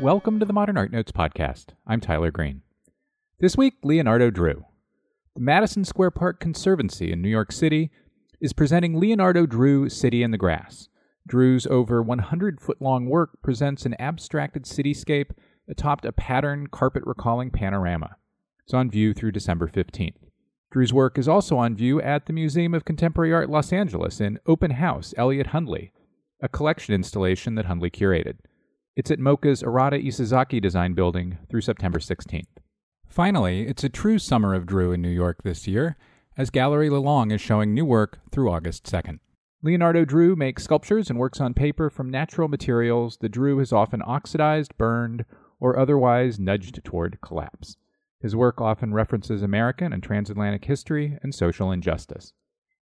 Welcome to the Modern Art Notes podcast. I'm Tyler Green. This week, Leonardo Drew. The Madison Square Park Conservancy in New York City is presenting Leonardo Drew City in the Grass. Drew's over 100 foot long work presents an abstracted cityscape atop a pattern carpet recalling panorama. It's on view through December 15th. Drew's work is also on view at the Museum of Contemporary Art Los Angeles in Open House Elliot Hundley, a collection installation that Hundley curated. It's at MoCA's Arata Isozaki Design Building through September 16th. Finally, it's a true summer of Drew in New York this year, as Gallery Lelong is showing new work through August 2nd. Leonardo Drew makes sculptures and works on paper from natural materials that Drew has often oxidized, burned, or otherwise nudged toward collapse. His work often references American and transatlantic history and social injustice.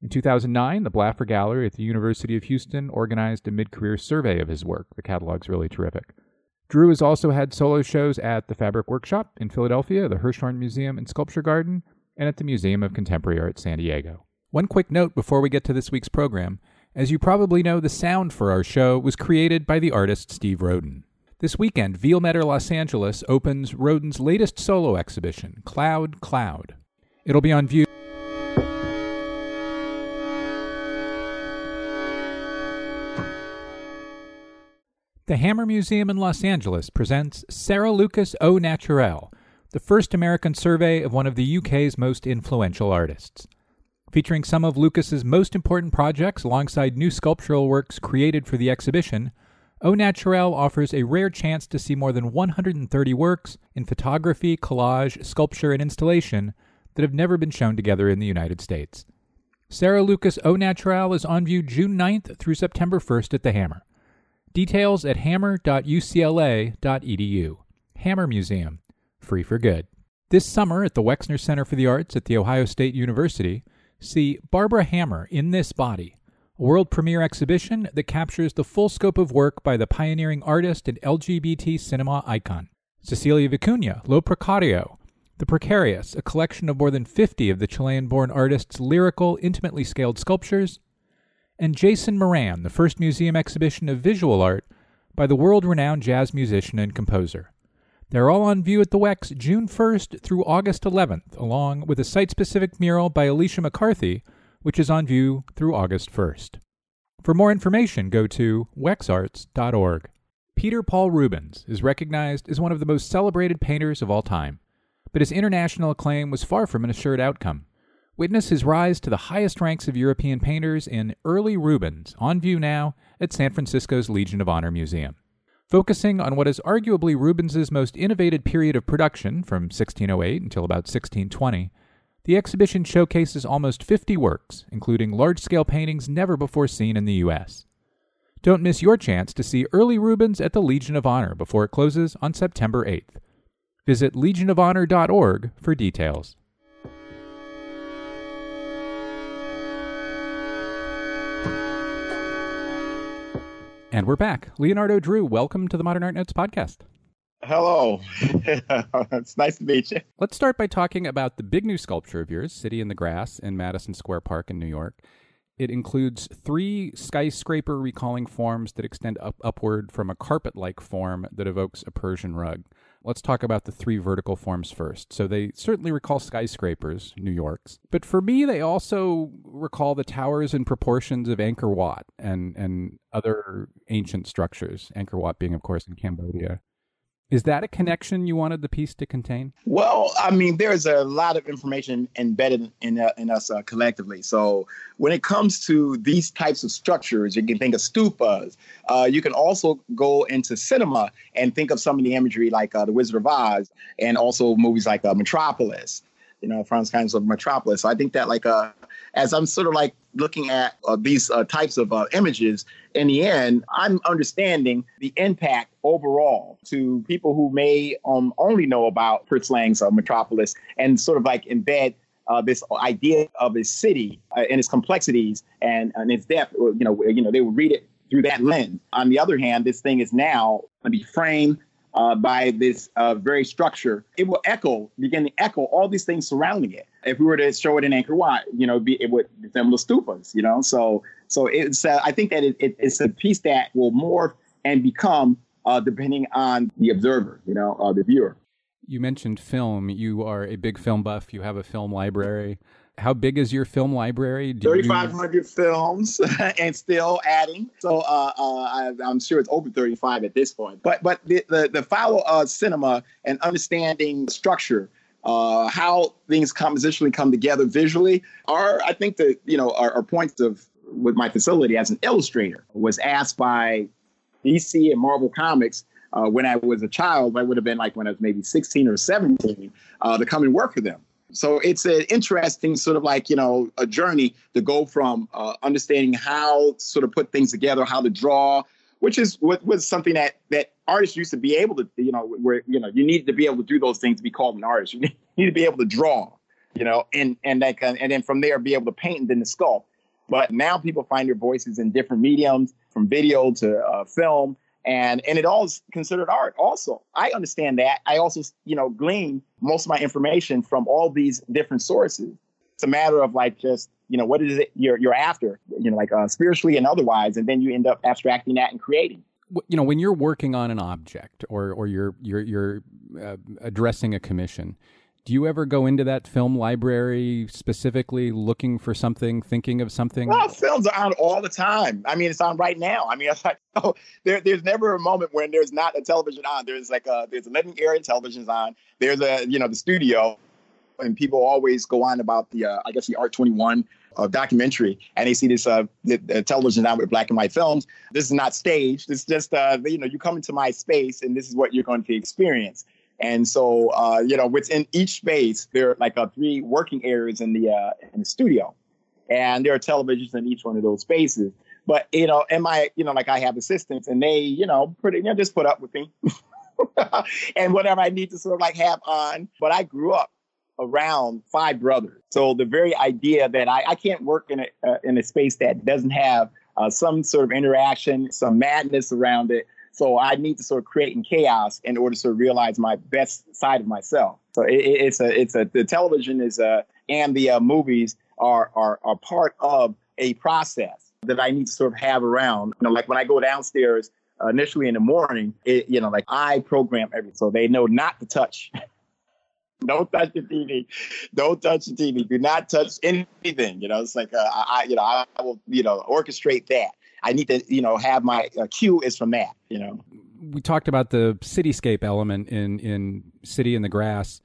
In 2009, the Blaffer Gallery at the University of Houston organized a mid career survey of his work. The catalog's really terrific. Drew has also had solo shows at the Fabric Workshop in Philadelphia, the Hirshhorn Museum and Sculpture Garden, and at the Museum of Contemporary Art San Diego. One quick note before we get to this week's program. As you probably know, the sound for our show was created by the artist Steve Roden. This weekend, Vielmetter Los Angeles opens Roden's latest solo exhibition, Cloud Cloud. It'll be on view. The Hammer Museum in Los Angeles presents Sarah Lucas Au Naturel, the first American survey of one of the UK's most influential artists. Featuring some of Lucas's most important projects alongside new sculptural works created for the exhibition, Au Naturel offers a rare chance to see more than 130 works in photography, collage, sculpture, and installation that have never been shown together in the United States. Sarah Lucas Au Naturel is on view June 9th through September 1st at the Hammer. Details at hammer.ucla.edu. Hammer Museum. Free for good. This summer at the Wexner Center for the Arts at The Ohio State University, see Barbara Hammer in This Body a world premiere exhibition that captures the full scope of work by the pioneering artist and LGBT cinema icon. Cecilia Vicuña, Lo Precario, The Precarious, a collection of more than 50 of the Chilean born artist's lyrical, intimately scaled sculptures, and Jason Moran, the first museum exhibition of visual art by the world renowned jazz musician and composer. They're all on view at the Wex June 1st through August 11th, along with a site specific mural by Alicia McCarthy which is on view through August 1st. For more information, go to wexarts.org. Peter Paul Rubens is recognized as one of the most celebrated painters of all time, but his international acclaim was far from an assured outcome. Witness his rise to the highest ranks of European painters in Early Rubens, on view now at San Francisco's Legion of Honor Museum. Focusing on what is arguably Rubens's most innovative period of production from 1608 until about 1620, the exhibition showcases almost 50 works, including large scale paintings never before seen in the U.S. Don't miss your chance to see early Rubens at the Legion of Honor before it closes on September 8th. Visit legionofhonor.org for details. And we're back. Leonardo Drew, welcome to the Modern Art Notes podcast. Hello. it's nice to meet you. Let's start by talking about the big new sculpture of yours, City in the Grass in Madison Square Park in New York. It includes three skyscraper recalling forms that extend up upward from a carpet like form that evokes a Persian rug. Let's talk about the three vertical forms first. So they certainly recall skyscrapers, New York's, but for me, they also recall the towers and proportions of Angkor Wat and and other ancient structures. Angkor Wat being, of course, in Cambodia. Is that a connection you wanted the piece to contain? Well, I mean, there's a lot of information embedded in uh, in us uh, collectively. So when it comes to these types of structures, you can think of stupas. Uh, you can also go into cinema and think of some of the imagery like uh, The Wizard of Oz, and also movies like uh, Metropolis. You know, Franz Kafka's Metropolis. So I think that like uh, as I'm sort of like looking at uh, these uh, types of uh, images, in the end, I'm understanding the impact overall to people who may um, only know about Fritz Lang's uh, Metropolis and sort of like embed uh, this idea of a city uh, and its complexities and, and its depth. You know, you know, they would read it through that lens. On the other hand, this thing is now going to be framed uh, by this uh, very structure, it will echo, begin to echo all these things surrounding it. If we were to show it in Angkor Wat, you know, be, it would resemble stupas, you know. So, so it's uh, I think that it, it, it's a piece that will morph and become uh, depending on the observer, you know, the viewer. You mentioned film. You are a big film buff. You have a film library. How big is your film library? 3,500 you... films and still adding. So uh, uh, I, am sure it's over 35 at this point. But but the, the, the follow uh, cinema and understanding structure uh, how things compositionally come together visually are, I think, the you know, are, are, points of with my facility as an illustrator. Was asked by DC and Marvel Comics uh, when I was a child. I would have been like when I was maybe 16 or 17 uh, to come and work for them. So it's an interesting sort of like, you know, a journey to go from uh, understanding how to sort of put things together, how to draw, which is what was something that that artists used to be able to, you know, where you know you needed to be able to do those things to be called an artist. You need to be able to draw, you know, and and that kind, and then from there be able to paint and then to sculpt. But now people find their voices in different mediums, from video to uh, film, and and it all is considered art also. I understand that. I also you know glean most of my information from all these different sources. It's a matter of like just you know what is it you're, you're after you know like uh, spiritually and otherwise and then you end up abstracting that and creating. You know when you're working on an object or or you're you're you're uh, addressing a commission do you ever go into that film library specifically looking for something, thinking of something? Well, films are on all the time. I mean, it's on right now. I mean, it's like, oh, there, there's never a moment when there's not a television on. There's like a there's a living area television's on. There's a you know the studio, and people always go on about the uh, I guess the Art 21 uh, documentary, and they see this uh, the, the television on with black and white films. This is not staged. It's just uh, you know you come into my space, and this is what you're going to experience. And so, uh, you know, within each space, there are like uh, three working areas in the uh, in the studio, and there are televisions in each one of those spaces. But you know, and my, you know, like I have assistants, and they, you know, pretty, you know, just put up with me, and whatever I need to sort of like have on. But I grew up around five brothers, so the very idea that I, I can't work in a uh, in a space that doesn't have uh, some sort of interaction, some madness around it so I need to sort of create in chaos in order to realize my best side of myself. So it, it's a it's a the television is a and the uh, movies are, are are part of a process that I need to sort of have around. You know, like when I go downstairs uh, initially in the morning, it, you know, like I program everything so they know not to touch. Don't touch the TV. Don't touch the TV. Do not touch anything. You know, it's like uh, I, you know, I will, you know, orchestrate that. I need to, you know, have my uh, cue is from that, you know. We talked about the cityscape element in in City in the Grass.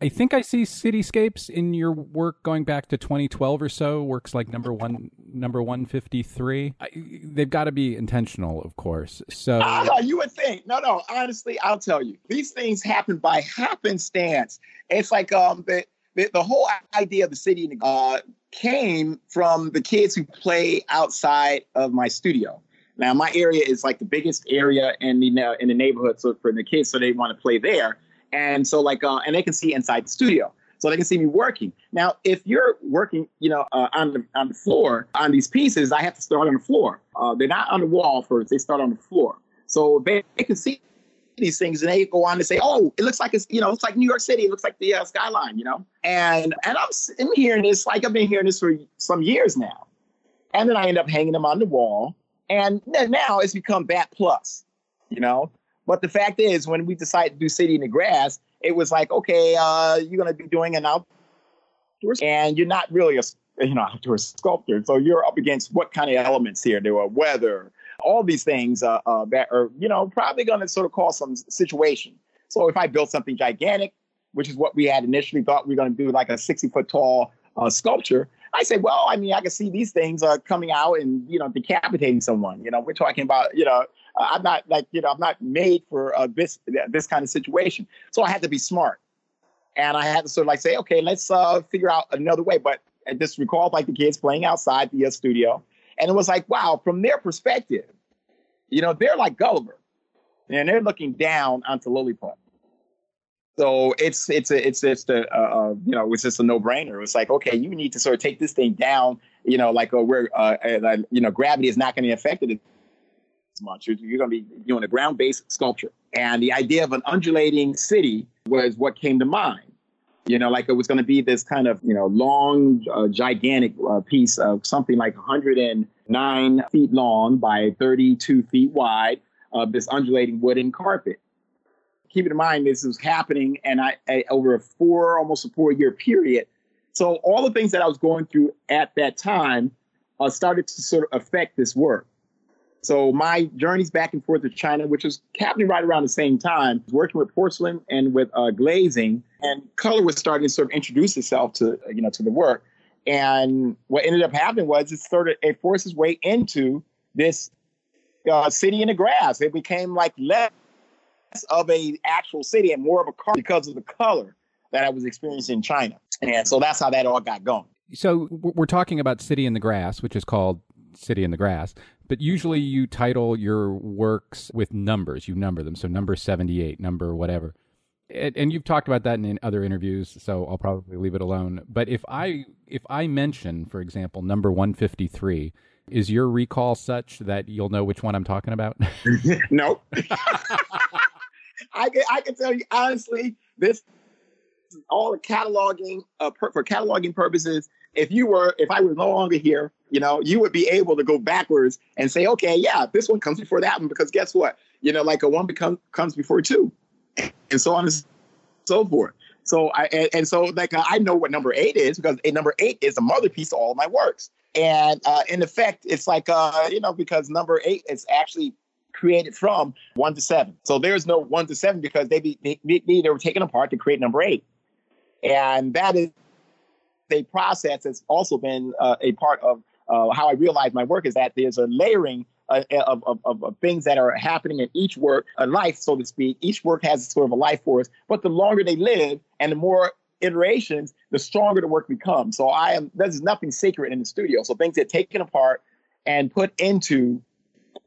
I think I see cityscapes in your work going back to 2012 or so. Works like number one, number 153. I, they've got to be intentional, of course. So uh, you would think. No, no. Honestly, I'll tell you, these things happen by happenstance. It's like um the the, the whole idea of the city uh, came from the kids who play outside of my studio. Now, my area is like the biggest area in the uh, in the neighborhood, so for the kids, so they want to play there, and so like, uh, and they can see inside the studio, so they can see me working. Now, if you're working, you know, uh, on the on the floor on these pieces, I have to start on the floor. Uh, they're not on the wall first; they start on the floor, so they, they can see these things and they go on to say, "Oh, it looks like it's you know it's like New York City. It looks like the uh, skyline, you know." And and I'm hearing this like I've been hearing this for some years now, and then I end up hanging them on the wall, and now it's become that plus, you know. But the fact is, when we decided to do City in the Grass, it was like, okay, uh, you're going to be doing an outdoor, and you're not really a you know outdoor sculptor, so you're up against what kind of elements here? There were weather, all these things uh, uh, that are, you know, probably going to sort of cause some situation. So if I build something gigantic, which is what we had initially thought we were going to do, like a 60 foot tall uh, sculpture, I say, well, I mean, I can see these things are coming out and, you know, decapitating someone. You know, we're talking about, you know, uh, I'm not like, you know, I'm not made for uh, this this kind of situation. So I had to be smart. And I had to sort of like say, okay, let's uh, figure out another way. But I just recall like the kids playing outside the uh, studio and it was like, wow, from their perspective, you know, they're like Gulliver, and they're looking down onto Lilliput. So it's it's a it's just a uh, you know it's just a no brainer. It's like okay, you need to sort of take this thing down. You know, like uh, where uh, uh you know gravity is not going to affect it as much. You're, you're going to be doing a ground based sculpture, and the idea of an undulating city was what came to mind. You know, like it was going to be this kind of, you know, long, uh, gigantic uh, piece of something like 109 feet long by 32 feet wide. of this undulating wooden carpet. Keep in mind, this was happening and I, I over a four, almost a four year period. So all the things that I was going through at that time uh, started to sort of affect this work. So my journeys back and forth to China, which was happening right around the same time, working with porcelain and with uh, glazing, and color was starting to sort of introduce itself to you know to the work. And what ended up happening was it started it forced its way into this uh, city in the grass. It became like less of a actual city and more of a car because of the color that I was experiencing in China. And so that's how that all got going. So we're talking about City in the Grass, which is called City in the Grass, but usually you title your works with numbers. You number them. So number 78, number whatever. And, and you've talked about that in, in other interviews, so I'll probably leave it alone. But if I if I mention, for example, number 153, is your recall such that you'll know which one I'm talking about? no. I can I can tell you honestly, this all the cataloging uh, per, for cataloging purposes. If you were, if I was no longer here, you know, you would be able to go backwards and say, okay, yeah, this one comes before that one because guess what? You know, like a one become, comes before two, and so on and so forth. So I and, and so like I know what number eight is because number eight is the mother piece of all my works. And uh, in effect, it's like uh, you know because number eight is actually created from one to seven. So there's no one to seven because they be they were taken apart to create number eight, and that is a process has also been uh, a part of uh, how I realize my work is that there's a layering uh, of, of, of, things that are happening in each work, a life, so to speak. Each work has sort of a life force, but the longer they live and the more iterations, the stronger the work becomes. So I am, there's nothing sacred in the studio. So things get taken apart and put into,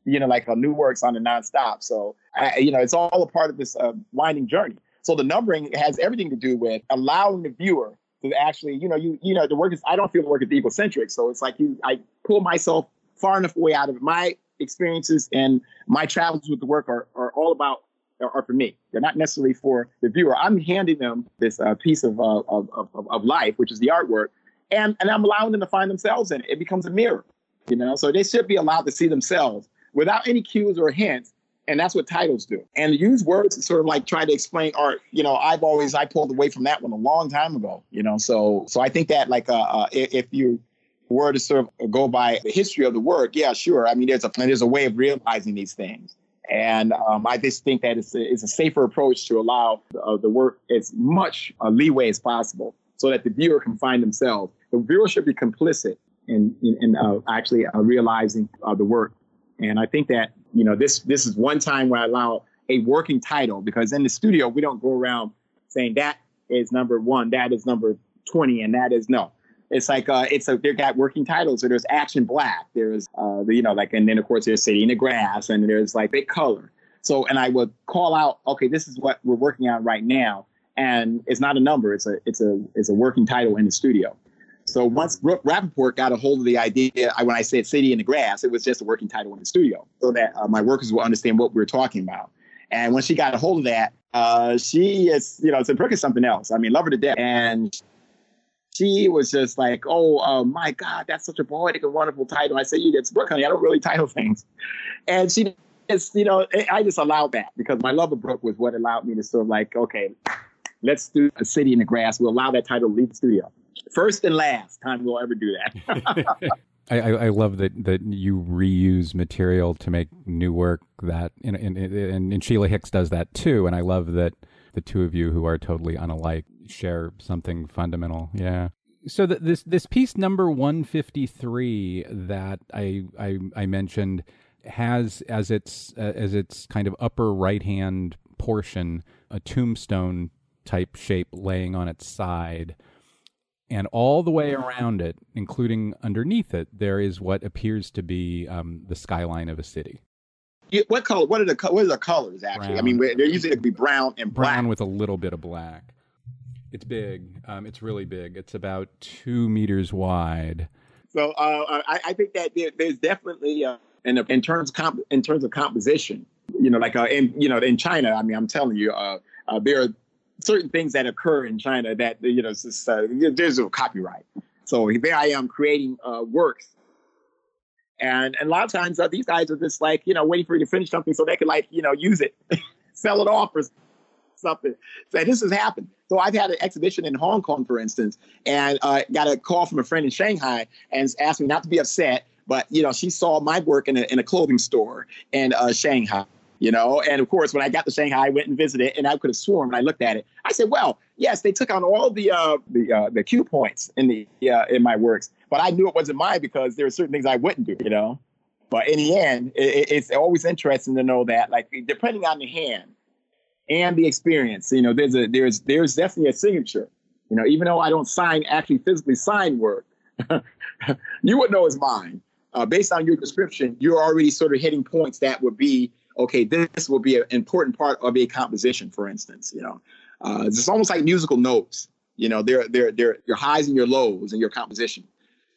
you know, like a new works on a nonstop. So, I, you know, it's all a part of this uh, winding journey. So the numbering has everything to do with allowing the viewer to actually, you know, you you know, the work is I don't feel the work is egocentric. So it's like you I pull myself far enough away out of it. My experiences and my travels with the work are, are all about are for me. They're not necessarily for the viewer. I'm handing them this uh, piece of, uh, of, of, of life, which is the artwork, and, and I'm allowing them to find themselves in it. It becomes a mirror, you know. So they should be allowed to see themselves without any cues or hints and that's what titles do. And use words to sort of like try to explain art. You know, I've always I pulled away from that one a long time ago. You know, so so I think that like uh, uh if you were to sort of go by the history of the work, yeah, sure. I mean, there's a there's a way of realizing these things. And um, I just think that it's a, it's a safer approach to allow uh, the work as much uh, leeway as possible so that the viewer can find themselves. The viewer should be complicit in, in, in uh, actually uh, realizing uh, the work. And I think that you know, this this is one time where I allow a working title because in the studio we don't go around saying that is number one, that is number twenty, and that is no. It's like uh, it's a they've got working titles. So there's Action Black, there's uh, the, you know like, and then of course there's City in the Grass, and there's like Big Color. So and I would call out, okay, this is what we're working on right now, and it's not a number, it's a it's a it's a working title in the studio. So once Brooke Rapaport got a hold of the idea, I, when I said City in the Grass, it was just a working title in the studio so that uh, my workers will understand what we are talking about. And when she got a hold of that, uh, she is, you know, said Brooke is something else. I mean, love her to death. And she was just like, oh, uh, my God, that's such a poetic and wonderful title. I said, you, it's Brooke, honey. I don't really title things. And she just, you know, I just allowed that because my love of Brooke was what allowed me to sort of like, okay, let's do a city in the grass. We'll allow that title to leave the studio first and last time we'll ever do that. I, I, love that, that you reuse material to make new work that and, and, and, and Sheila Hicks does that too. And I love that the two of you who are totally unalike share something fundamental. Yeah. So the, this this piece number 153 that I I, I mentioned has as its uh, as its kind of upper right hand portion a tombstone type shape laying on its side and all the way around it, including underneath it, there is what appears to be um, the skyline of a city. what color? What are the what are the colors actually? Brown. I mean, they're usually to be brown and black. Brown with a little bit of black. It's big. Um, it's really big. It's about two meters wide. So uh, I, I, think that there, there's definitely uh, in, in terms of comp, in terms of composition, you know, like uh, in you know in China. I mean, I'm telling you, uh, uh, there are certain things that occur in China that you know just, uh, there's a copyright. So there I am creating uh, works, And, and a lot of times uh, these guys are just like, you know, waiting for you to finish something so they can like, you know, use it, sell it off or something. So this has happened. So I've had an exhibition in Hong Kong, for instance, and uh, got a call from a friend in Shanghai and asked me not to be upset, but you know, she saw my work in a, in a clothing store in uh, Shanghai. You know, and of course, when I got to Shanghai, I went and visited, and I could have sworn when I looked at it, I said, "Well, yes, they took on all the uh, the uh, the cue points in the uh, in my works, but I knew it wasn't mine because there are certain things I wouldn't do." You know, but in the end, it, it's always interesting to know that, like, depending on the hand, and the experience. You know, there's a there's there's definitely a signature. You know, even though I don't sign actually physically sign work, you would know it's mine. Uh, based on your description, you're already sort of hitting points that would be okay. This will be an important part of a composition, for instance. You know, uh, it's almost like musical notes. You know, they're they're they're your highs and your lows in your composition.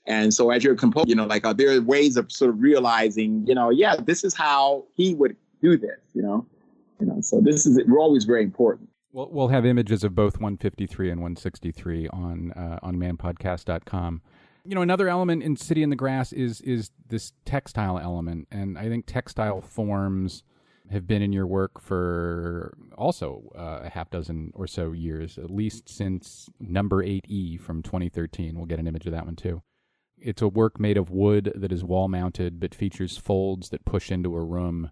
And so as you're composing, you know, like uh, there are ways of sort of realizing, you know, yeah, this is how he would do this. You know, you know, so this is we're always very important. We'll, we'll have images of both 153 and 163 on uh, on manpodcast.com. You know, another element in City in the Grass is is this textile element, and I think textile forms have been in your work for also uh, a half dozen or so years, at least since number 8E from 2013. We'll get an image of that one too. It's a work made of wood that is wall mounted but features folds that push into a room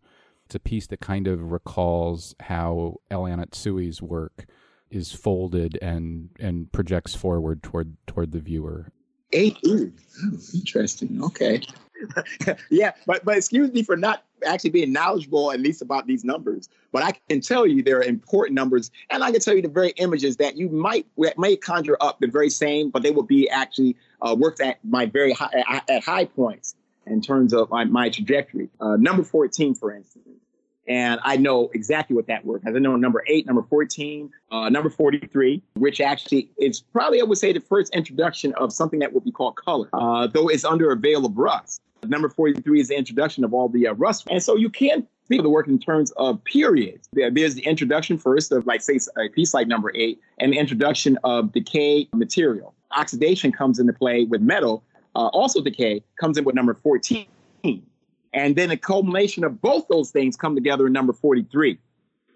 it's a piece that kind of recalls how Eliane Tsui's work is folded and and projects forward toward toward the viewer. Eight. Ooh, oh, interesting. Okay. yeah, but but excuse me for not actually being knowledgeable at least about these numbers. But I can tell you they're important numbers, and I can tell you the very images that you might may conjure up the very same, but they will be actually uh, worked at my very high at high points in terms of my, my trajectory. Uh, number 14, for instance. And I know exactly what that word has. I know number eight, number 14, uh, number 43, which actually is probably, I would say, the first introduction of something that would be called color, uh, though it's under a veil of rust. Number 43 is the introduction of all the uh, rust. And so you can't think of the work in terms of periods. There, there's the introduction first of, like, say, a piece like number eight, and the introduction of decay material. Oxidation comes into play with metal. Uh, also, decay comes in with number 14. And then a culmination of both those things come together in number 43.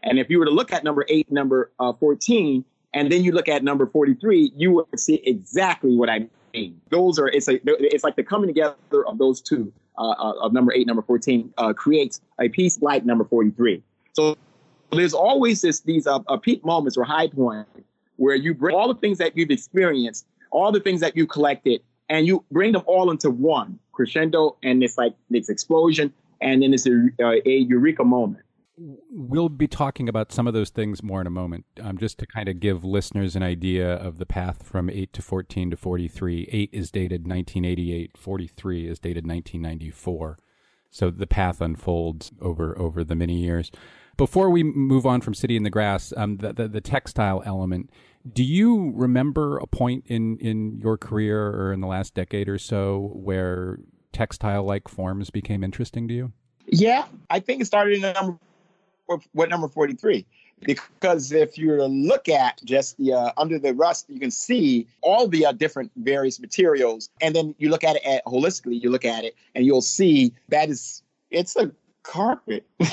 And if you were to look at number eight, number uh, 14, and then you look at number 43, you would see exactly what I mean. Those are, it's, a, it's like the coming together of those two, uh, uh of number eight, number 14, uh, creates a piece like number 43. So there's always this, these uh, uh, peak moments or high points where you bring all the things that you've experienced, all the things that you collected, and you bring them all into one crescendo, and it's like this explosion, and then it's a, uh, a eureka moment. We'll be talking about some of those things more in a moment, um, just to kind of give listeners an idea of the path from 8 to 14 to 43. 8 is dated 1988, 43 is dated 1994. So the path unfolds over over the many years. Before we move on from City in the Grass, um, the, the, the textile element do you remember a point in, in your career or in the last decade or so where textile like forms became interesting to you? Yeah, I think it started in number what number 43 because if you look at just the uh, under the rust you can see all the uh, different various materials. And then you look at it at, holistically you look at it and you'll see that is it's a carpet.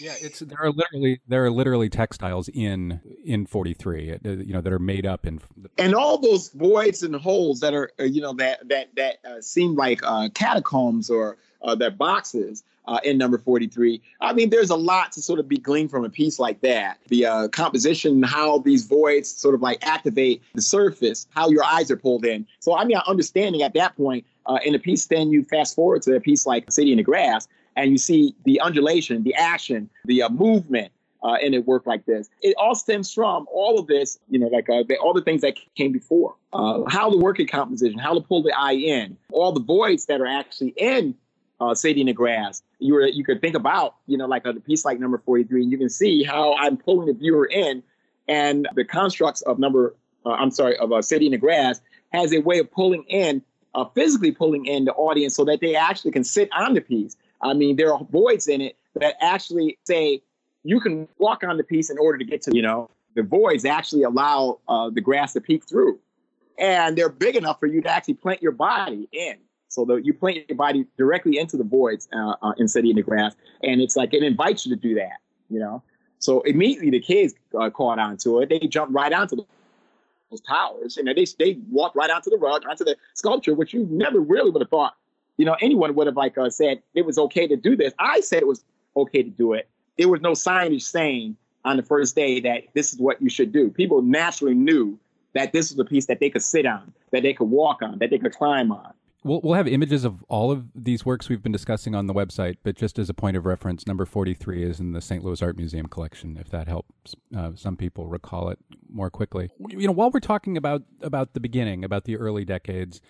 Yeah, it's there are literally there are literally textiles in in 43, uh, you know, that are made up in and all those voids and holes that are uh, you know that that that uh, seem like uh, catacombs or uh, that boxes uh, in number 43. I mean, there's a lot to sort of be gleaned from a piece like that. The uh, composition, how these voids sort of like activate the surface, how your eyes are pulled in. So, I mean, understanding at that point uh, in a piece, then you fast forward to a piece like City in the Grass, and you see the undulation, the action, the uh, movement uh, in a work like this. It all stems from all of this, you know, like uh, the, all the things that came before. Uh, how to work a composition, how to pull the eye in, all the voids that are actually in uh, City in the Grass. You were you could think about, you know, like a piece like number 43, and you can see how I'm pulling the viewer in, and the constructs of number, uh, I'm sorry, of uh, City in the Grass has a way of pulling in, uh, physically pulling in the audience so that they actually can sit on the piece. I mean, there are voids in it that actually say you can walk on the piece in order to get to, you know, the voids actually allow uh, the grass to peek through. And they're big enough for you to actually plant your body in. So the, you plant your body directly into the voids uh, uh, instead of in the grass, and it's like it invites you to do that. You know, so immediately the kids uh, caught onto it. They jumped right onto those towers, and they they walked right onto the rug, onto the sculpture, which you never really would have thought. You know, anyone would have like uh, said it was okay to do this. I said it was okay to do it. There was no signage saying on the first day that this is what you should do. People naturally knew that this was a piece that they could sit on, that they could walk on, that they could climb on. We'll, we'll have images of all of these works we've been discussing on the website, but just as a point of reference, number 43 is in the St. Louis Art Museum collection, if that helps uh, some people recall it more quickly. You know, while we're talking about, about the beginning, about the early decades,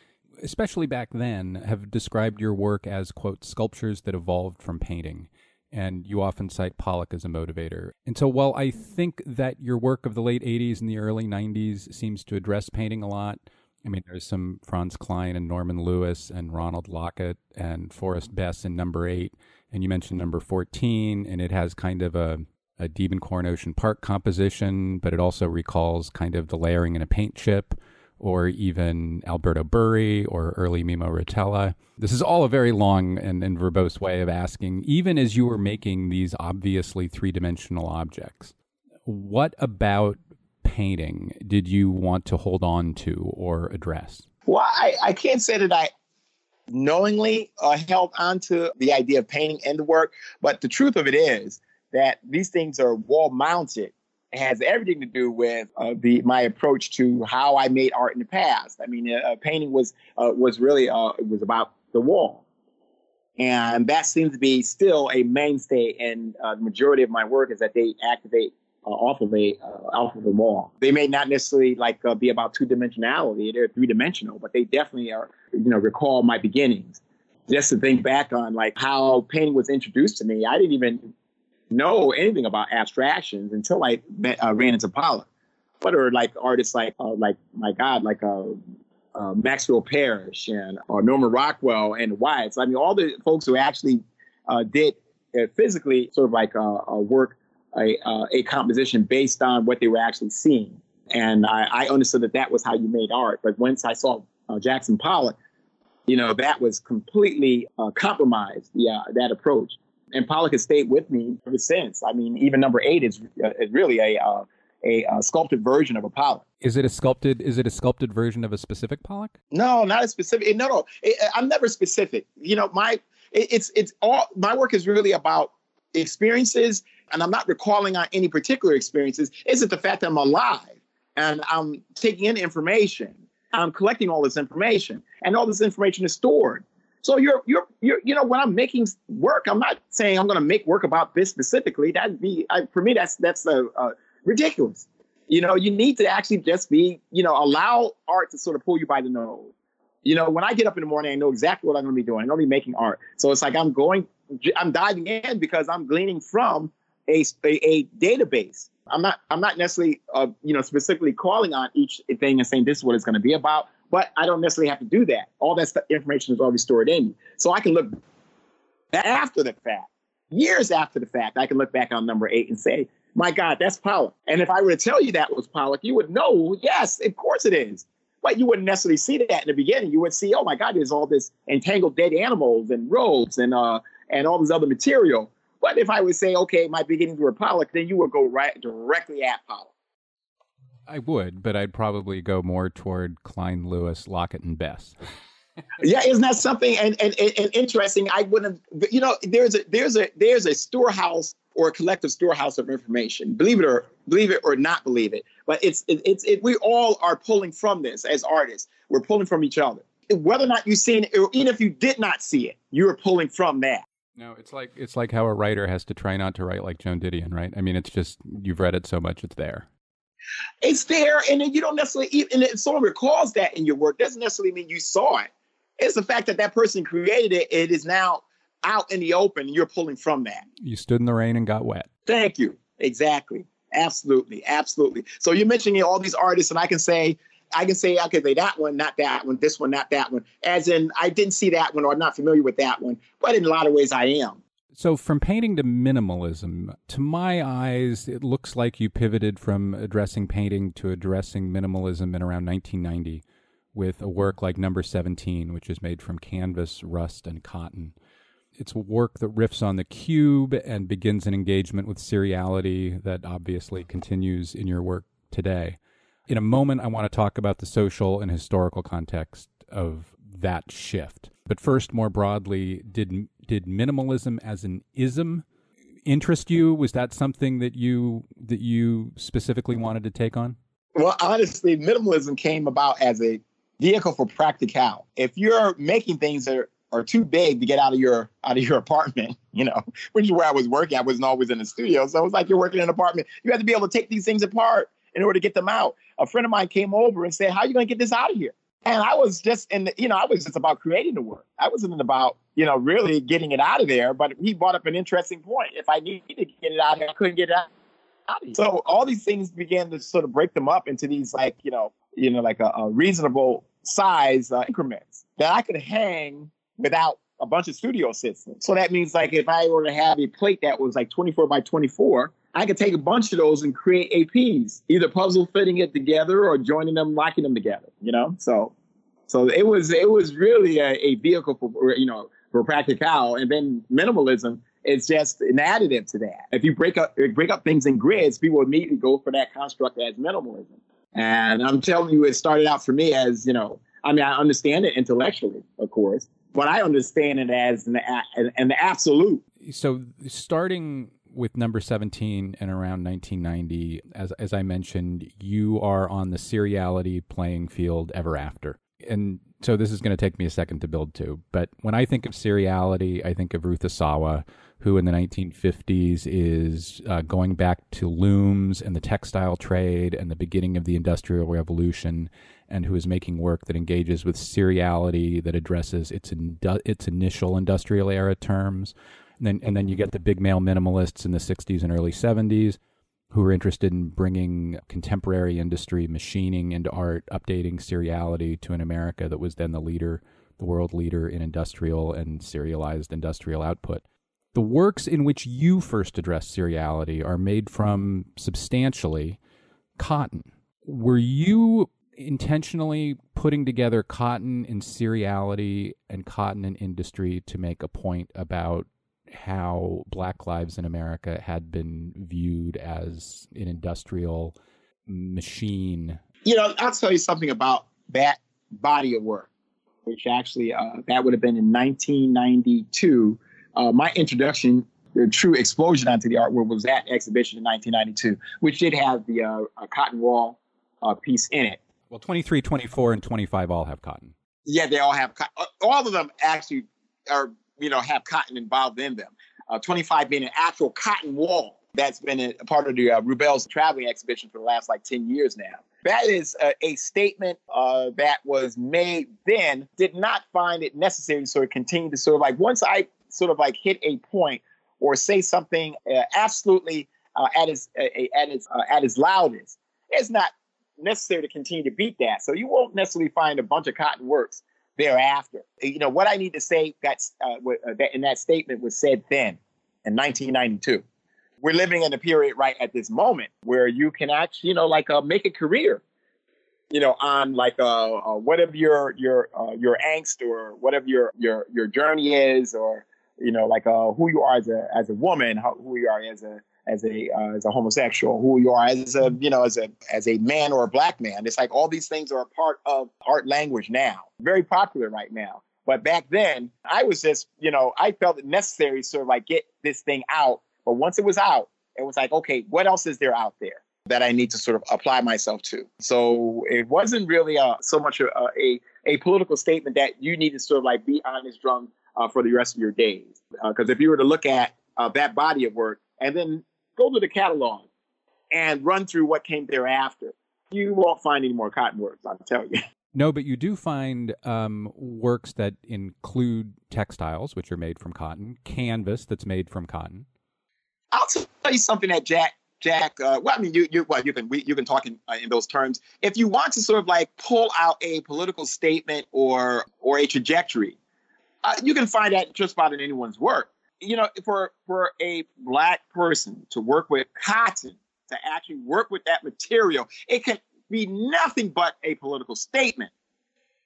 especially back then, have described your work as, quote, sculptures that evolved from painting. And you often cite Pollock as a motivator. And so while I think that your work of the late 80s and the early 90s seems to address painting a lot, I mean, there's some Franz Kline and Norman Lewis and Ronald Lockett and Forrest Bess in number eight. And you mentioned number 14, and it has kind of a, a Diebenkorn Ocean Park composition, but it also recalls kind of the layering in a paint chip or even Alberto Burri or early Mimo Rotella. This is all a very long and, and verbose way of asking, even as you were making these obviously three dimensional objects, what about painting did you want to hold on to or address? Well, I, I can't say that I knowingly uh, held on to the idea of painting and the work, but the truth of it is that these things are wall mounted. It has everything to do with uh, the my approach to how I made art in the past. I mean, uh, painting was uh, was really uh, it was about the wall, and that seems to be still a mainstay. And uh, the majority of my work is that they activate uh, off of a uh, off of the wall. They may not necessarily like uh, be about two dimensionality; they're three dimensional, but they definitely are. You know, recall my beginnings. Just to think back on like how painting was introduced to me, I didn't even know anything about abstractions until I met, uh, ran into Pollock. But are like artists like uh, like my God, like uh, Maxfield Parrish and or Norman Rockwell and Wyeths. I mean, all the folks who actually did physically sort of like uh, work a, uh, a composition based on what they were actually seeing. And I, I, understood that that was how you made art. But once I saw uh, Jackson Pollock, you know, that was completely uh, compromised, yeah, that approach. And Pollock has stayed with me ever since. I mean, even number eight is, uh, is really a, uh, a, a sculpted version of a Pollock. Is it a sculpted? Is it a sculpted version of a specific Pollock? No, not a specific. No, no, I'm never specific. You know, my it's it's all my work is really about experiences and I'm not recalling on any particular experiences, is it the fact that I'm alive and I'm taking in information. I'm collecting all this information, and all this information is stored. So you're you're you're you know when I'm making work, I'm not saying I'm going to make work about this specifically. That'd be I, for me that's that's uh, uh, ridiculous. You know, you need to actually just be you know allow art to sort of pull you by the nose. You know, when I get up in the morning, I know exactly what I'm going to be doing. I'm going to be making art. So it's like I'm going, I'm diving in because I'm gleaning from a, a, database. I'm not I'm not necessarily uh, you know specifically calling on each thing and saying this is what it's going to be about, but I don't necessarily have to do that. All that information is already stored in me, so I can look after the fact, years after the fact, I can look back on number eight and say, my God, that's Pollock. And if I were to tell you that was Pollock, you would know, yes, of course it is. But you wouldn't necessarily see that in the beginning. You would see, oh my God, there's all this entangled dead animals and robes and uh and all this other material. But if I would say, okay, my beginnings were Pollock, then you would go right directly at Pollock. I would, but I'd probably go more toward Kline, Lewis, Lockett, and Bess. yeah, isn't that something? And, and, and interesting. I wouldn't. You know, there's a there's a there's a storehouse or a collective storehouse of information. Believe it or believe it or not believe it, but it's it, it's it, we all are pulling from this as artists. We're pulling from each other. Whether or not you've seen it, or even if you did not see it, you're pulling from that. No, it's like it's like how a writer has to try not to write like Joan Didion, right? I mean, it's just you've read it so much, it's there. It's there, and then you don't necessarily. And if someone recalls that in your work, doesn't necessarily mean you saw it. It's the fact that that person created it. It is now out in the open, and you're pulling from that. You stood in the rain and got wet. Thank you. Exactly. Absolutely. Absolutely. So you're mentioning all these artists, and I can say I can say, I okay, they that one, not that one, this one, not that one. As in, I didn't see that one or I'm not familiar with that one, but in a lot of ways I am. So, from painting to minimalism, to my eyes, it looks like you pivoted from addressing painting to addressing minimalism in around 1990 with a work like Number 17, which is made from canvas, rust, and cotton. It's a work that riffs on the cube and begins an engagement with seriality that obviously continues in your work today. In a moment, I want to talk about the social and historical context of that shift. But first, more broadly, did did minimalism as an ism interest you? Was that something that you that you specifically wanted to take on? Well, honestly, minimalism came about as a vehicle for practical. If you're making things that are, are too big to get out of your out of your apartment, you know, which is where I was working. I wasn't always in the studio, so it was like you're working in an apartment. You have to be able to take these things apart in order to get them out. A friend of mine came over and said, "How are you going to get this out of here?" And I was just in the, you know, I was just about creating the work. I wasn't about, you know, really getting it out of there. But he brought up an interesting point. If I needed to get it out I couldn't get it out. So all these things began to sort of break them up into these like, you know, you know, like a, a reasonable size uh, increments that I could hang without a bunch of studio systems. So that means like if I were to have a plate that was like 24 by 24, I could take a bunch of those and create APs, either puzzle fitting it together or joining them, locking them together. You know, so so it was it was really a, a vehicle for you know for practical, and then minimalism is just an additive to that. If you break up break up things in grids, people immediately go for that construct as minimalism. And I'm telling you, it started out for me as you know. I mean, I understand it intellectually, of course, but I understand it as an, an, an absolute. So starting with number 17 and around 1990 as as I mentioned you are on the seriality playing field ever after. And so this is going to take me a second to build to but when I think of seriality I think of Ruth Asawa who in the 1950s is uh, going back to looms and the textile trade and the beginning of the industrial revolution and who is making work that engages with seriality that addresses its its initial industrial era terms and then and then you get the big male minimalists in the 60s and early 70s who are interested in bringing contemporary industry machining into art, updating seriality to an America that was then the leader, the world leader in industrial and serialized industrial output. The works in which you first address seriality are made from substantially cotton. Were you intentionally putting together cotton and seriality and cotton and industry to make a point about how black lives in America had been viewed as an industrial machine. You know, I'll tell you something about that body of work, which actually uh, that would have been in 1992. Uh, my introduction, the true explosion onto the art world was that exhibition in 1992, which did have the uh, cotton wall uh, piece in it. Well, 23, 24, and 25 all have cotton. Yeah, they all have cotton. All of them actually are you know, have cotton involved in them. Uh, 25 being an actual cotton wall that's been a, part of the uh, Rubell's traveling exhibition for the last like 10 years now. That is a, a statement uh, that was made then, did not find it necessary to sort of continue to sort of like, once I sort of like hit a point or say something uh, absolutely uh, at its, at, its, uh, at its loudest, it's not necessary to continue to beat that. So you won't necessarily find a bunch of cotton works thereafter. You know, what I need to say that's uh, uh, that in that statement was said then in 1992. We're living in a period right at this moment where you can actually, you know, like uh, make a career, you know, on like uh, uh whatever your your uh, your angst or whatever your your your journey is, or you know, like uh, who you are as a as a woman, how, who you are as a as a uh, as a homosexual, who you are as a you know as a as a man or a black man. It's like all these things are a part of art language now, very popular right now. But back then, I was just you know I felt it necessary to sort of like get this thing out. But once it was out, it was like okay, what else is there out there? that I need to sort of apply myself to. So it wasn't really uh, so much a, a, a political statement that you need to sort of like be on this drum uh, for the rest of your days. Because uh, if you were to look at uh, that body of work and then go to the catalog and run through what came thereafter. You won't find any more cotton works, I'll tell you. No, but you do find um, works that include textiles, which are made from cotton, canvas that's made from cotton. I'll tell you something that Jack Jack. Uh, well, I mean, you you well, you can we, you can talk in, uh, in those terms. If you want to sort of like pull out a political statement or or a trajectory, uh, you can find that just about in anyone's work you know, for for a black person to work with cotton, to actually work with that material, it can be nothing but a political statement.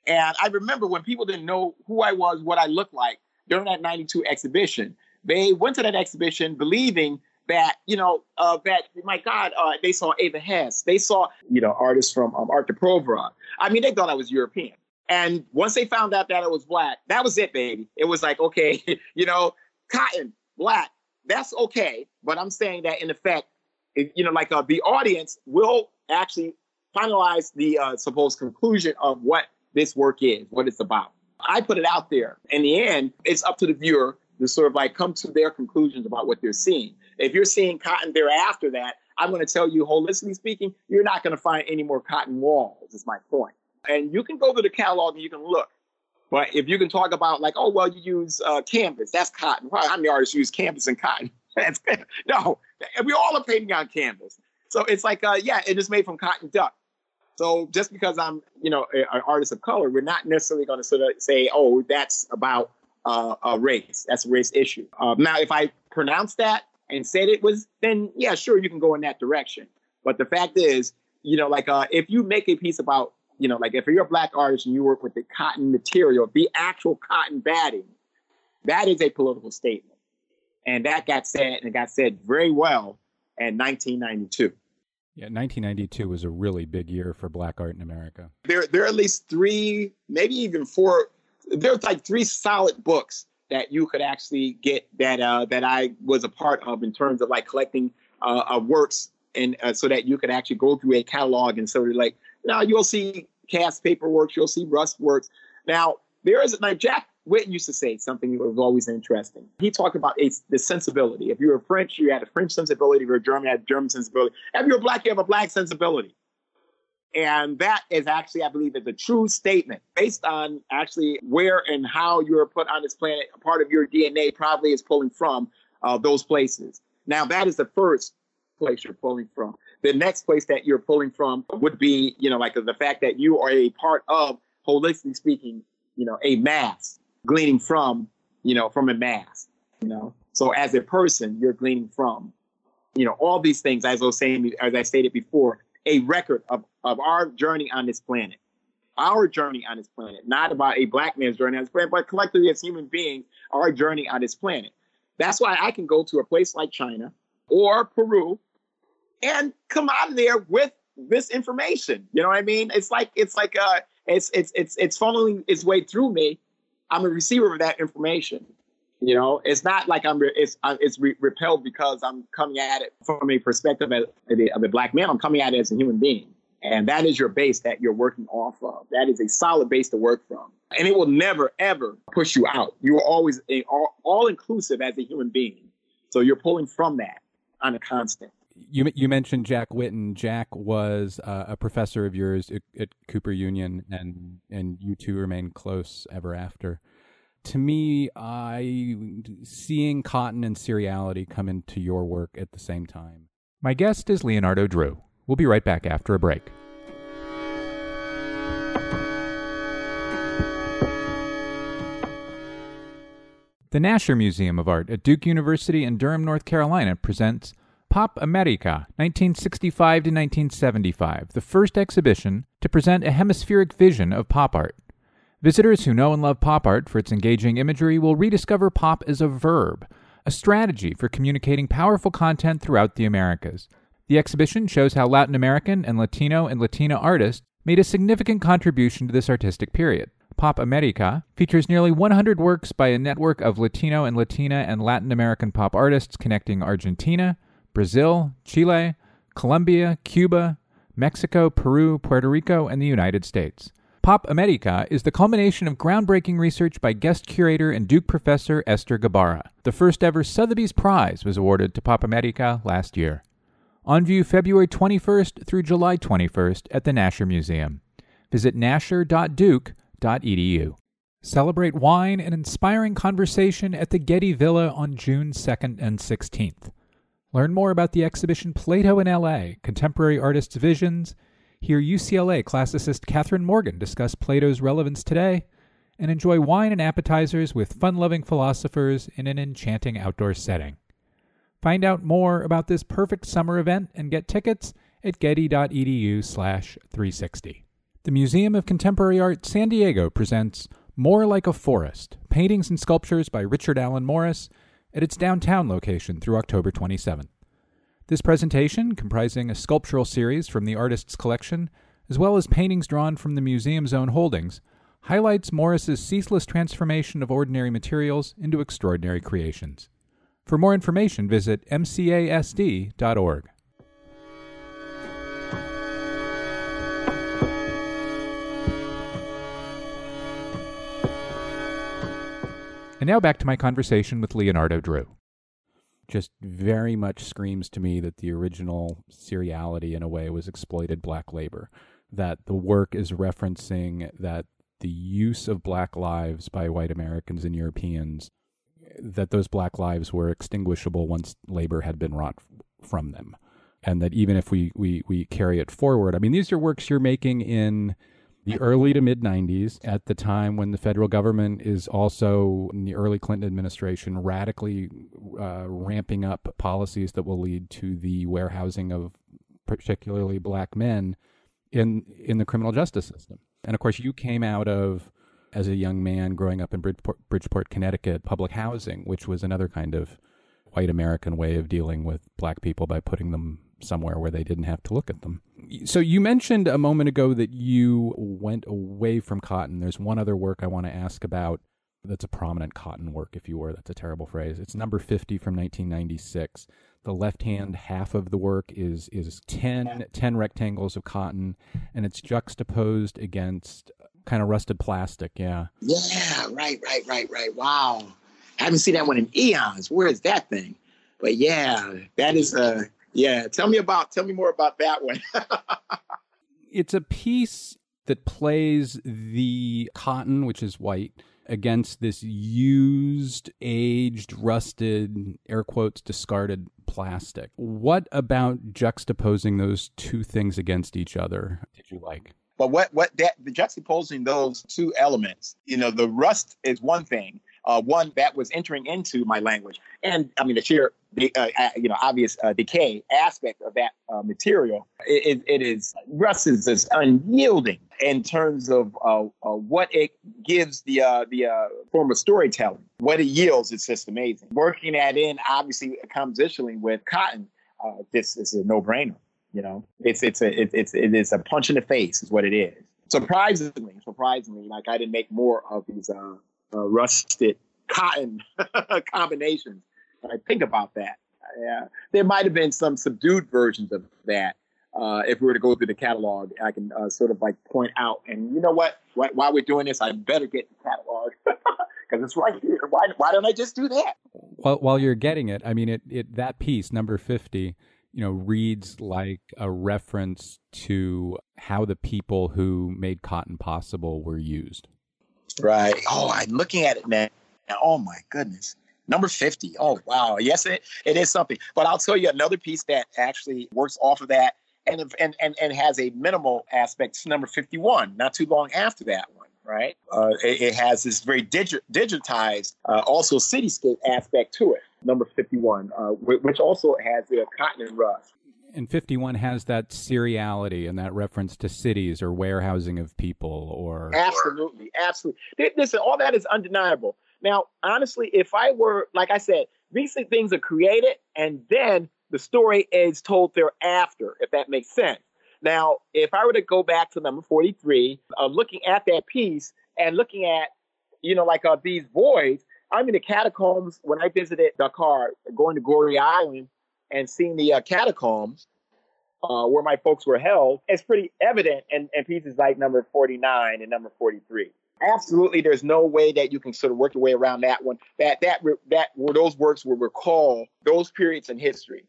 And I remember when people didn't know who I was, what I looked like during that 92 exhibition, they went to that exhibition believing that, you know, uh, that, my God, uh, they saw Eva Hesse. They saw, you know, artists from um, Arte Povera. I mean, they thought I was European. And once they found out that I was black, that was it, baby. It was like, okay, you know, cotton, black, that's okay. But I'm saying that in effect, it, you know, like uh, the audience will actually finalize the uh, supposed conclusion of what this work is, what it's about. I put it out there. In the end, it's up to the viewer to sort of like come to their conclusions about what they're seeing. If you're seeing cotton there after that, I'm going to tell you, holistically speaking, you're not going to find any more cotton walls, is my point. And you can go to the catalog and you can look. But if you can talk about like, oh, well, you use uh, canvas, that's cotton. How many artists use canvas and cotton? no, we all are painting on canvas. So it's like, uh, yeah, it is made from cotton duck. So just because I'm, you know, an artist of color, we're not necessarily going to sort of say, oh, that's about uh, a race. That's a race issue. Uh, now, if I pronounced that and said it was, then yeah, sure, you can go in that direction. But the fact is, you know, like uh, if you make a piece about, you know, like if you're a black artist and you work with the cotton material, the actual cotton batting, that is a political statement. And that got said and it got said very well in 1992. Yeah, 1992 was a really big year for black art in America. There, there are at least three, maybe even four. There's like three solid books that you could actually get that uh, that I was a part of in terms of like collecting uh, uh, works, and uh, so that you could actually go through a catalog and sort of like now you'll see cast paper works, you'll see rust works. Now there is like Jack Whitten used to say something that was always interesting. He talked about a, the sensibility. If you were French, you had a French sensibility. If you were German, you had a German sensibility. If you're black, you have a black sensibility. And that is actually, I believe, is a true statement based on actually where and how you're put on this planet. A part of your DNA probably is pulling from uh, those places. Now, that is the first place you're pulling from. The next place that you're pulling from would be, you know, like the fact that you are a part of, holistically speaking, you know, a mass gleaning from, you know, from a mass, you know. So as a person, you're gleaning from, you know, all these things, as I was saying, as I stated before, a record of, of our journey on this planet. Our journey on this planet, not about a black man's journey on this planet, but collectively as human beings, our journey on this planet. That's why I can go to a place like China or Peru and come out of there with this information. You know what I mean? It's like it's like uh it's it's it's it's funneling its way through me I'm a receiver of that information. You know, it's not like I'm it's uh, it's re- repelled because I'm coming at it from a perspective of a, of a black man. I'm coming at it as a human being, and that is your base that you're working off of. That is a solid base to work from, and it will never ever push you out. You are always a, all, all inclusive as a human being, so you're pulling from that on a constant you you mentioned Jack Whitten. Jack was uh, a professor of yours at, at, Cooper Union, and and you two remain close ever after. To me, I seeing cotton and seriality come into your work at the same time. My guest is Leonardo Drew. We'll be right back after a break. The Nasher Museum of Art at Duke University in Durham, North Carolina presents Pop America, 1965 to 1975, the first exhibition to present a hemispheric vision of pop art. Visitors who know and love pop art for its engaging imagery will rediscover pop as a verb, a strategy for communicating powerful content throughout the Americas. The exhibition shows how Latin American and Latino and Latina artists made a significant contribution to this artistic period. Pop America features nearly 100 works by a network of Latino and Latina and Latin American pop artists connecting Argentina, Brazil, Chile, Colombia, Cuba, Mexico, Peru, Puerto Rico, and the United States. Pop America is the culmination of groundbreaking research by guest curator and Duke professor Esther Gabara. The first ever Sotheby's Prize was awarded to Pop America last year. On view February 21st through July 21st at the Nasher Museum. Visit nasher.duke.edu. Celebrate wine and inspiring conversation at the Getty Villa on June 2nd and 16th. Learn more about the exhibition Plato in LA Contemporary Artists' Visions, hear UCLA classicist Kathryn Morgan discuss Plato's relevance today, and enjoy wine and appetizers with fun loving philosophers in an enchanting outdoor setting. Find out more about this perfect summer event and get tickets at getty.edu slash 360. The Museum of Contemporary Art San Diego presents More Like a Forest Paintings and Sculptures by Richard Allen Morris at its downtown location through October 27th. This presentation, comprising a sculptural series from the artist's collection, as well as paintings drawn from the museum's own holdings, highlights Morris's ceaseless transformation of ordinary materials into extraordinary creations. For more information, visit mcasd.org. And now back to my conversation with Leonardo Drew. Just very much screams to me that the original seriality, in a way, was exploited black labor. That the work is referencing that the use of black lives by white Americans and Europeans, that those black lives were extinguishable once labor had been wrought from them. And that even if we, we, we carry it forward, I mean, these are works you're making in the early to mid 90s, at the time when the federal government is also, in the early Clinton administration, radically uh, ramping up policies that will lead to the warehousing of particularly black men in in the criminal justice system. And of course, you came out of as a young man growing up in Bridgeport, Bridgeport, Connecticut, public housing, which was another kind of white American way of dealing with black people by putting them somewhere where they didn't have to look at them. So you mentioned a moment ago that you went away from cotton. There's one other work I want to ask about that's a prominent cotton work, if you were. That's a terrible phrase. It's number 50 from 1996. The left hand half of the work is is 10, 10 rectangles of cotton, and it's juxtaposed against kind of rusted plastic. Yeah. Yeah, right, right, right, right. Wow. I haven't seen that one in eons. Where is that thing? But yeah, that is a yeah, tell me about tell me more about that one. it's a piece that plays the cotton, which is white, against this used, aged, rusted, air quotes, discarded plastic. What about juxtaposing those two things against each other did you like? But what what that the juxtaposing those two elements, you know, the rust is one thing, uh, one that was entering into my language, and I mean the sheer the uh, uh, you know obvious uh, decay aspect of that uh, material. It, it is rust is, is unyielding in terms of uh, uh, what it gives the the form of storytelling. What it yields is just amazing. Working that in obviously compositionally with cotton, this is a no brainer. You know, it's it's a it, it's it is a punch in the face is what it is. Surprisingly, surprisingly, like I didn't make more of these rusted cotton combinations I think about that. Yeah, there might have been some subdued versions of that. Uh, if we were to go through the catalog, I can uh, sort of like point out. And you know what? While we're doing this, I better get the catalog because it's right here. Why, why don't I just do that? While while you're getting it, I mean, it, it that piece number fifty, you know, reads like a reference to how the people who made cotton possible were used. Right. Oh, I'm looking at it now. Oh my goodness. Number 50. Oh, wow. Yes, it, it is something. But I'll tell you another piece that actually works off of that and, and, and, and has a minimal aspect. It's number 51, not too long after that one, right? Uh, it, it, has this very digi- digitized, uh, also cityscape aspect to it, number 51, uh, which also has the cotton and rust. And 51 has that seriality and that reference to cities or warehousing of people or. Absolutely. Absolutely. Listen, all that is undeniable. Now, honestly, if I were, like I said, these things are created and then the story is told thereafter, if that makes sense. Now, if I were to go back to number 43, uh, looking at that piece and looking at, you know, like uh, these voids, I'm in the catacombs when I visited Dakar, going to Gorée Island and seeing the uh, catacombs uh, where my folks were held. It's pretty evident in, in pieces like number 49 and number 43 absolutely there's no way that you can sort of work your way around that one. That that that where those works will recall those periods in history.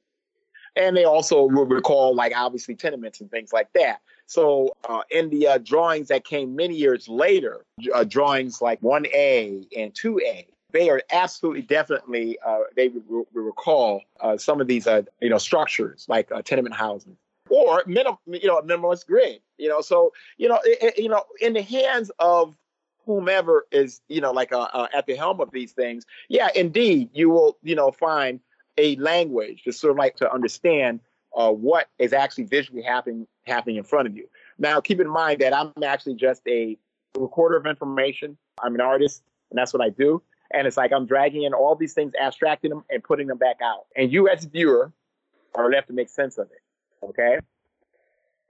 And they also will recall like obviously tenements and things like that. So uh, in the uh, drawings that came many years later uh, drawings like 1a and 2a they are absolutely definitely uh, they will recall uh, some of these uh, you know structures like tenement housing or minim, you know, minimalist grid. You know, so you know, it, you know, in the hands of whomever is you know like uh, uh, at the helm of these things yeah indeed you will you know find a language to sort of like to understand uh, what is actually visually happening happening in front of you Now, keep in mind that I'm actually just a recorder of information. I'm an artist, and that's what I do. And it's like I'm dragging in all these things, abstracting them, and putting them back out. And you, as a viewer, are left to make sense of it. Okay.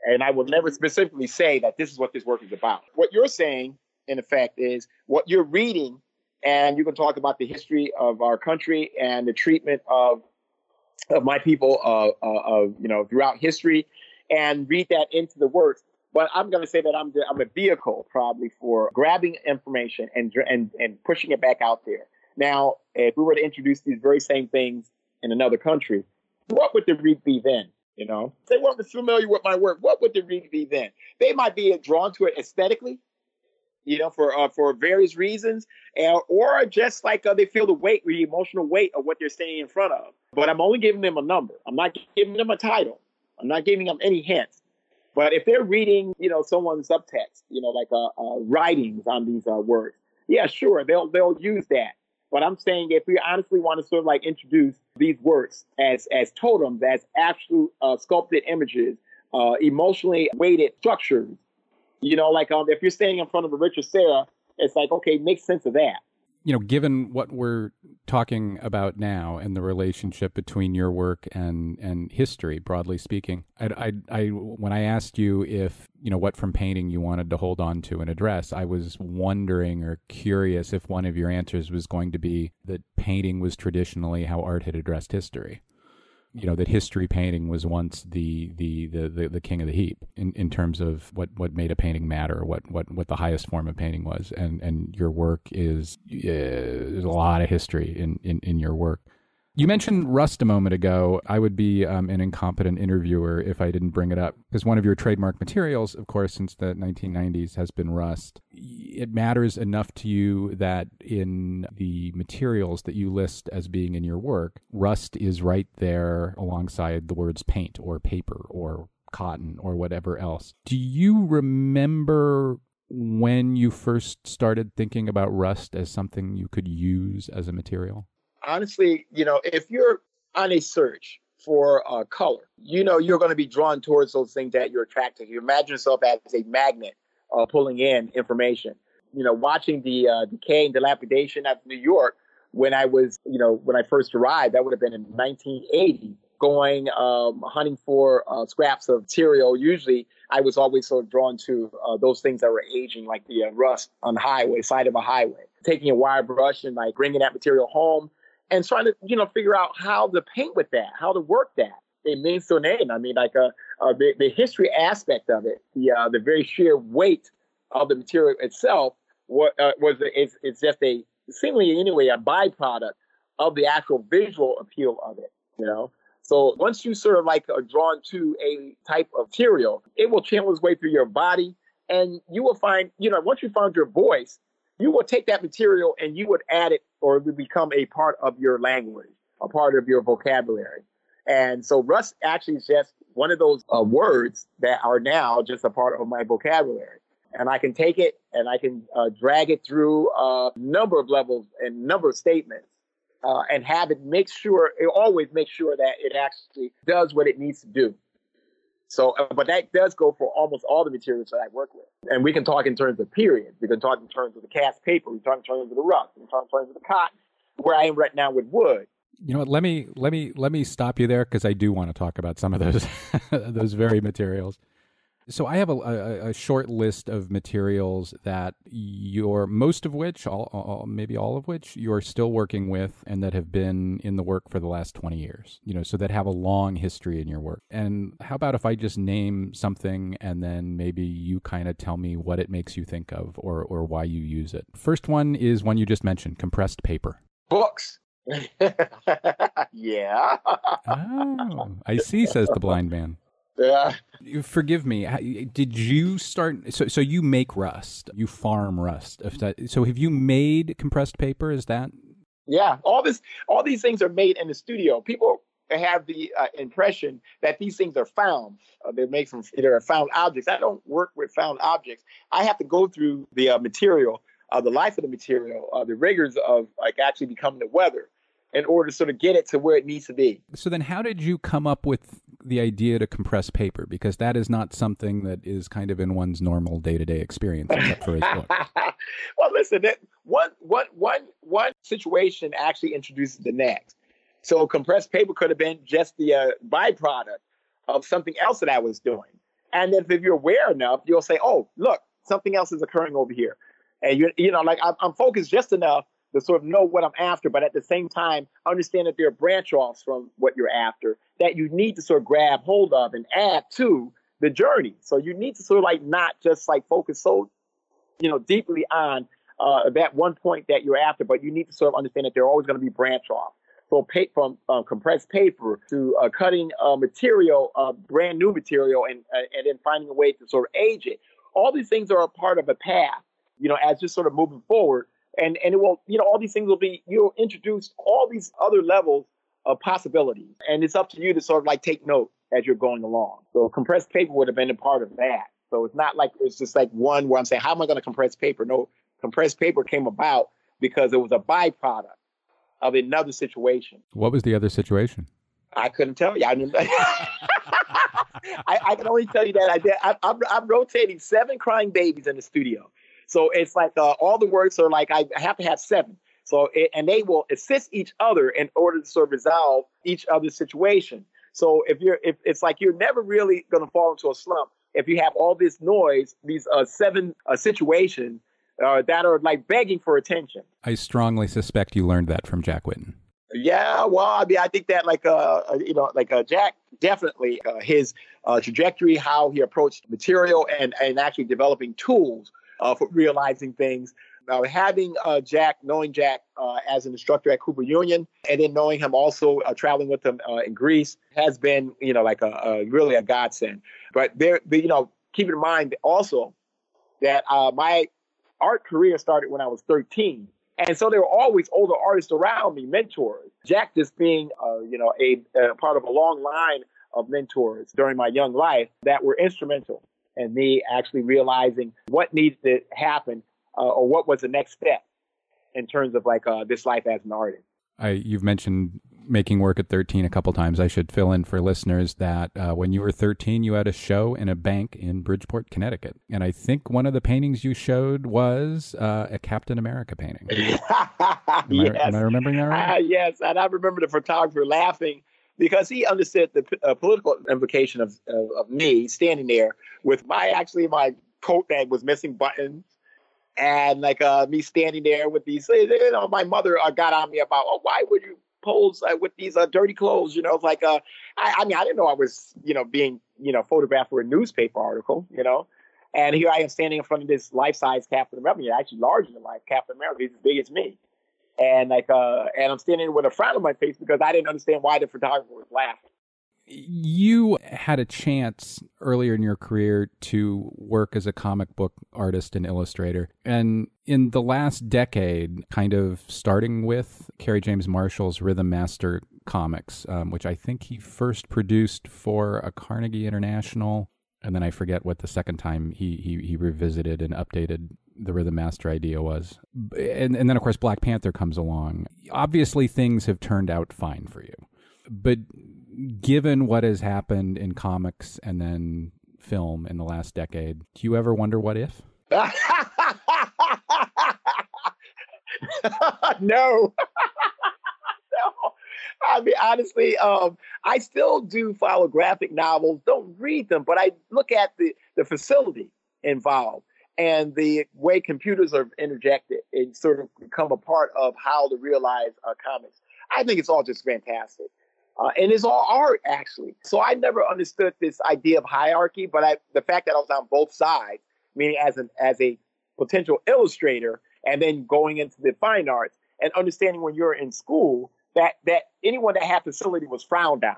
And I will never specifically say that this is what this work is about. What you're saying, in effect, is what you're reading, and you can talk about the history of our country and the treatment of of my people, uh, uh, you know, throughout history, and read that into the works. But I'm going to say that I'm the, I'm a vehicle probably for grabbing information and and and pushing it back out there. Now, if we were to introduce these very same things in another country, what would the read be then? You know, if they weren't familiar with my work, what would the read be then? They might be drawn to it aesthetically, you know, for uh, for various reasons, and, or just like uh, they feel the weight, the emotional weight of what they're standing in front of. But I'm only giving them a number. I'm not giving them a title. I'm not giving them any hints. But if they're reading, you know, someone's subtext, you know, like uh, uh writings on these uh, words, yeah, sure, they'll they'll use that. But I'm saying if we honestly want to sort of like introduce these works as as totems, as absolute uh, sculpted images, uh, emotionally weighted structures, you know, like um, if you're standing in front of a Richard Serra, it's like okay, make sense of that. You know, given what we're talking about now and the relationship between your work and and history, broadly speaking, I, I, I, when I asked you if you know what from painting you wanted to hold on to and address, I was wondering or curious if one of your answers was going to be that painting was traditionally how art had addressed history you know that history painting was once the the the the, the king of the heap in, in terms of what what made a painting matter what what what the highest form of painting was. And and your work is uh, there's a lot of history in in in your work you mentioned Rust a moment ago. I would be um, an incompetent interviewer if I didn't bring it up because one of your trademark materials, of course, since the 1990s has been Rust. It matters enough to you that in the materials that you list as being in your work, Rust is right there alongside the words paint or paper or cotton or whatever else. Do you remember when you first started thinking about Rust as something you could use as a material? Honestly, you know, if you're on a search for uh, color, you know, you're going to be drawn towards those things that you're attracted to. You imagine yourself as a magnet uh, pulling in information. You know, watching the uh, decay and dilapidation of New York when I was, you know, when I first arrived, that would have been in 1980, going um, hunting for uh, scraps of material. Usually, I was always sort of drawn to uh, those things that were aging, like the uh, rust on the highway, side of a highway. Taking a wire brush and like bringing that material home, and trying to you know figure out how to paint with that, how to work that. It means to name. I mean, like uh, uh, the the history aspect of it, the uh, the very sheer weight of the material itself uh, was it's, it's just a seemingly anyway a byproduct of the actual visual appeal of it. You know. So once you sort of like are drawn to a type of material, it will channel its way through your body, and you will find, you know, once you found your voice, you will take that material and you would add it or it would become a part of your language, a part of your vocabulary. And so Rust actually is just one of those uh, words that are now just a part of my vocabulary. And I can take it and I can uh, drag it through a number of levels and number of statements uh, and have it make sure, it always make sure that it actually does what it needs to do. So, uh, but that does go for almost all the materials that I work with. And we can talk in terms of periods. We can talk in terms of the cast paper. We can talk in terms of the rust. We can talk in terms of the cotton. Where I am right now with wood. You know what? Let me let me let me stop you there because I do want to talk about some of those those very materials. So I have a, a, a, short list of materials that you're most of which, all, all, maybe all of which, you're still working with, and that have been in the work for the last twenty years. You know, so that have a long history in your work. And how about if I just name something, and then maybe you kind of tell me what it makes you think of, or or why you use it. First one is one you just mentioned: compressed paper. Books. yeah. oh, I see, says the blind man. Yeah. Forgive me. Did you start? So, so you make rust. You farm rust. So, have you made compressed paper? Is that? Yeah. All this, all these things are made in the studio. People have the uh, impression that these things are found. Uh, they're made from they're found objects. I don't work with found objects. I have to go through the uh, material, uh, the life of the material, uh, the rigors of like actually becoming the weather in order to sort of get it to where it needs to be. So then, how did you come up with the idea to compress paper? Because that is not something that is kind of in one's normal day to day experience, except for book. well, listen, that one, one, one, one situation actually introduces the next. So compressed paper could have been just the uh, byproduct of something else that I was doing. And if, if you're aware enough, you'll say, oh, look, something else is occurring over here. And you you know, like I'm, I'm focused just enough to sort of know what I'm after, but at the same time, understand that there are branch offs from what you're after that you need to sort of grab hold of and add to the journey. So you need to sort of like not just like focus so, you know, deeply on uh, that one point that you're after, but you need to sort of understand that there are always going to be branch offs. So pay, from uh, compressed paper to uh, cutting uh, material, uh, brand new material, and uh, and then finding a way to sort of age it. All these things are a part of a path, you know, as just sort of moving forward and and it will you know all these things will be you'll introduce all these other levels of possibilities. And it's up to you to sort of like take note as you're going along. So compressed paper would have been a part of that. So it's not like it's just like one where i'm saying how am i going to compress paper? No compressed paper came about because it was a byproduct of another situation. What was the other situation? I couldn't tell you i didn't I, I, can only tell you that I did. I, I'm, I'm rotating seven crying babies in the studio. So it's like uh, all the words are like I have to have seven. So it, and they will assist each other in order to sort of resolve each other's situation. So if you're if it's like you're never really going to fall into a slump if you have all this noise, these uh, seven uh, situations uh, that are like begging for attention. I strongly suspect you learned that from Jack Whitten. Yeah, well, I mean, I think that like uh, uh you know, like uh, Jack definitely uh, his uh, trajectory, how he approached material, and and actually developing tools uh, for realizing things. Now, having uh, Jack, knowing Jack uh, as an instructor at Cooper Union, and then knowing him also uh, traveling with him uh, in Greece has been, you know, like a, a really a godsend. But there, but, you know, keep in mind also that uh, my art career started when I was 13. And so there were always older artists around me, mentors. Jack just being, uh, you know, a, a, part of a long line of mentors during my young life that were instrumental and me actually realizing what needs to happen uh, or what was the next step in terms of like uh, this life as an artist. I, you've mentioned making work at 13 a couple times. I should fill in for listeners that uh, when you were 13, you had a show in a bank in Bridgeport, Connecticut. And I think one of the paintings you showed was uh, a Captain America painting. am, yes. I, am I remembering that right? Uh, yes. And I remember the photographer laughing because he understood the uh, political implication of, of, of me standing there with my actually my coat that was missing buttons and like uh, me standing there with these, you know, my mother uh, got on me about, oh, why would you pose uh, with these uh, dirty clothes? You know, like, uh, I, I mean, I didn't know I was, you know, being, you know, photographed for a newspaper article, you know, and here I am standing in front of this life-size Captain America, actually larger than life Captain America, he's as big as me, and like, uh, and I'm standing with a frown on my face because I didn't understand why the photographer was laughing. You had a chance earlier in your career to work as a comic book artist and illustrator. And in the last decade, kind of starting with Kerry James Marshall's Rythm Mastr comics, um, which I think he first produced for a Carnegie International. And then I forget what the second time he, he, he revisited and updated the Rythm Mastr idea was. And, and then, of course, Black Panther comes along. Obviously, things have turned out fine for you. But given what has happened in comics and then film in the last decade, do you ever wonder what if? no. no. I mean, honestly, um, I still do follow graphic novels. Don't read them, but I look at the, the facility involved and the way computers are interjected and sort of become a part of how to realize uh, comics. I think it's all just fantastic. Uh, and it's all art actually. So I never understood this idea of hierarchy, but I, the fact that I was on both sides, meaning as an as a potential illustrator, and then going into the fine arts and understanding when you're in school that that anyone that had facility was frowned on,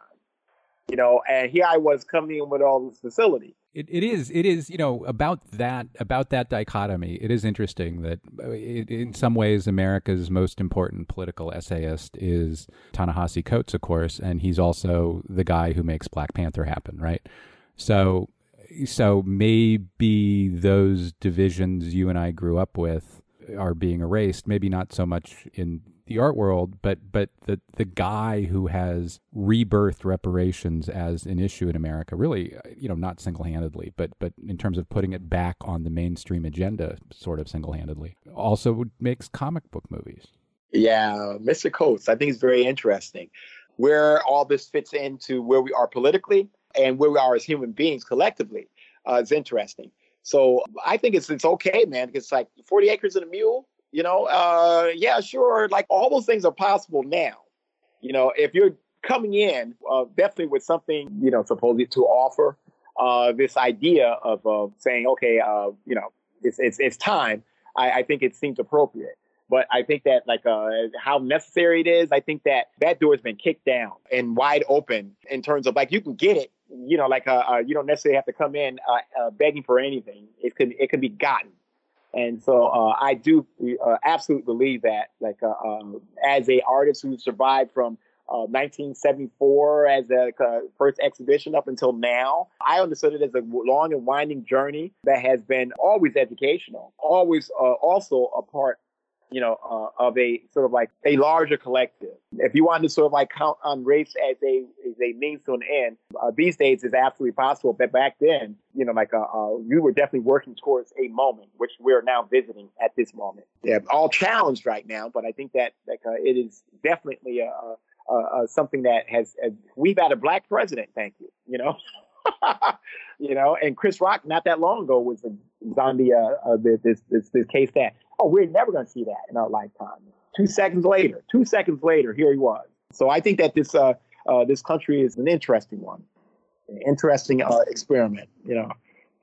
you know. And here I was coming in with all this facility. It, it is it is you know about that about that dichotomy. It is interesting that uh, it, in some ways America's most important political essayist is Ta-Nehisi Coates, of course, and he's also the guy who makes Black Panther happen, right? So so maybe those divisions you and I grew up with are being erased. Maybe not so much in the art world, but but the the guy who has rebirthed reparations as an issue in America, really, uh, you know, not single handedly, but but in terms of putting it back on the mainstream agenda, sort of single handedly, also makes comic book movies. Yeah, Mr. Coates, I think it's very interesting where all this fits into where we are politically and where we are as human beings collectively. Uh, is interesting. So I think it's it's okay, man. It's like 40 acres and a mule you know, uh, yeah, sure. Like all those things are possible now. You know, if you're coming in uh, definitely with something, you know, supposedly to offer, uh, this idea of uh, saying, okay, uh, you know, it's, it's, it's time. I, I think it seems appropriate. But I think that like uh, how necessary it is, I think that that door has been kicked down and wide open in terms of like you can get it, you know, like uh, uh you don't necessarily have to come in uh, uh, begging for anything. It can it can be gotten. And so uh, I do uh, absolutely believe that, like, uh, um, as a artist who survived from 1974 uh, as a uh, first exhibition up until now, I understood it as a long and winding journey that has been always educational, always uh, also a part you know, uh, of a sort of like a larger collective. If you want to sort of like count on race as a as a means to an end, uh, these days is absolutely possible. But back then, you know, like uh, uh, we were definitely working towards a moment, which we're now visiting at this moment. Yeah, all challenged right now, but I think that like uh, it is definitely a, a, a, something that has we've had a black president. Thank you. You know. you know, and Chris Rock not that long ago was, on the uh, uh, this, this this case that oh, we're never going to see that in our lifetime. Two seconds later, two seconds later, here he was. So I think that this uh, uh, this country is an interesting one, an interesting uh, experiment, you know,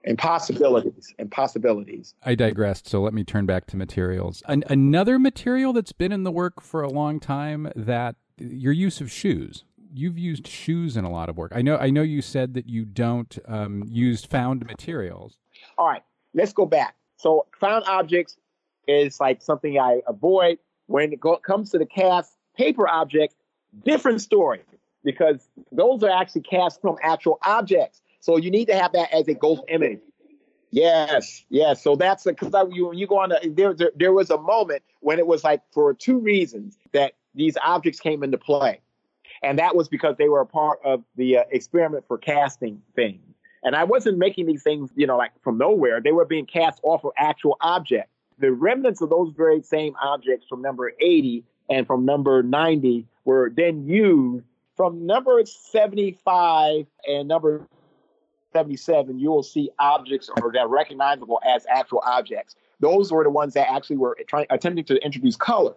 and possibilities and possibilities. I digressed, so let me turn back to materials. An- another material that's been in the work for a long time that your use of shoes. You've used shoes in a lot of work. I know. I know you said that you don't um, use found materials. All right, let's go back. So found objects is like something I avoid. When it go, comes to the cast paper objects, different story because those are actually cast from actual objects. So you need to have that as a ghost image. Yes, yes. So that's because you when you go on, the, there, there there was a moment when it was like for two reasons that these objects came into play, and that was because they were a part of the uh, experiment for casting things. And I wasn't making these things, you know, like from nowhere. They were being cast off of actual objects the remnants of those very same objects from number 80 and from number 90 were then used from number 75 and number 77 you will see objects that are recognizable as actual objects those were the ones that actually were trying attempting to introduce color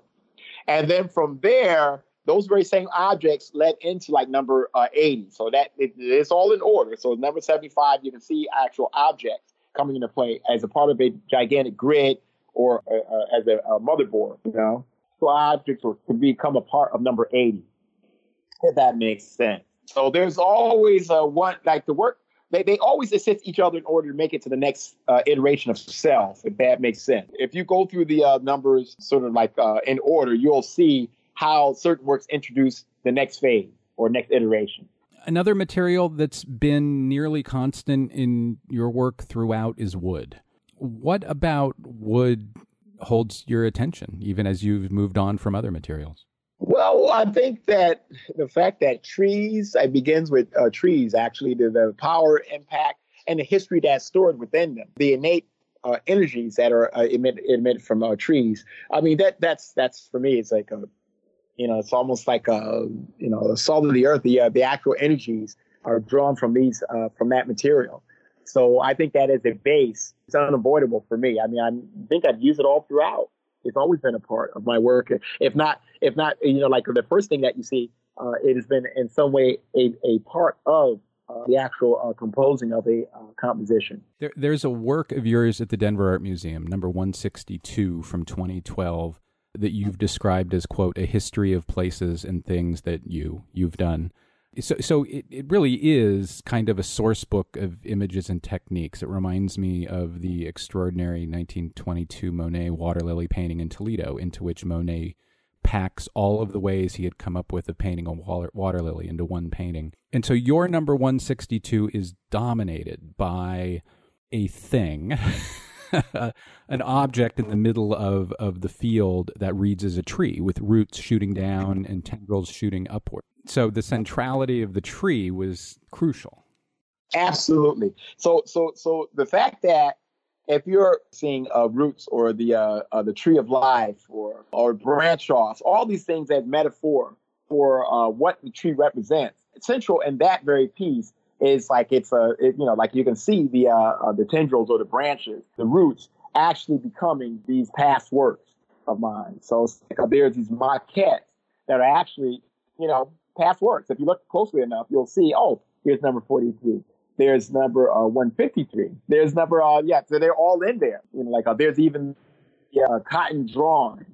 and then from there those very same objects led into like number uh, 80 so that it, it's all in order so number 75 you can see actual objects coming into play as a part of a gigantic grid or uh, uh, as a, a, motherboard, you know. So objects to become a part of number 80, if that makes sense. So there's always a one, like the work, they, they always assist each other in order to make it to the next uh, iteration of self, if that makes sense. If you go through the uh, numbers sort of like uh, in order, you'll see how certain works introduce the next phase or next iteration. Another material that's been nearly constant in your work throughout is wood what about wood holds your attention, even as you've moved on from other materials? Well, I think that the fact that trees, it begins with uh, trees, actually, the, the power, impact, and the history that's stored within them, the innate uh, energies that are uh, emitted, emitted from uh, trees. I mean, that that's that's for me, it's like a, you know, it's almost like a, you know, the salt of the earth. The uh, the actual energies are drawn from these uh, from that material. So I think that as a base, it's unavoidable for me. I mean, I think I'd use it all throughout. It's always been a part of my work. If not, if not, you know, like the first thing that you see, uh, it has been in some way a, a part of uh, the actual uh, composing of a uh, composition. There, there's a work of yours at the Denver Art Museum, number 162 from 2012, that you've described as quote a history of places and things that you you've done so so it, it really is kind of a source book of images and techniques. It reminds me of the extraordinary 1922 Monet water lily painting in Toledo, into which Monet packs all of the ways he had come up with of painting a water, water lily into one painting. And so your number 162 is dominated by a thing an object in the middle of, of the field that reads as a tree with roots shooting down and tendrils shooting upward. So the centrality of the tree was crucial. Absolutely. So so so the fact that if you're seeing uh, roots or the uh, uh, the tree of life or or branch offs, all these things as metaphor for uh, what the tree represents, central in that very piece is like it's a it, you know like you can see the uh, uh, the tendrils or the branches, the roots actually becoming these past works of mine. So there's these maquettes that are actually you know past works. If you look closely enough, you'll see oh here's number 43 there's number uh, 153. There's number, uh, yeah, so they're all in there. You know, like uh, there's even yeah, cotton drawing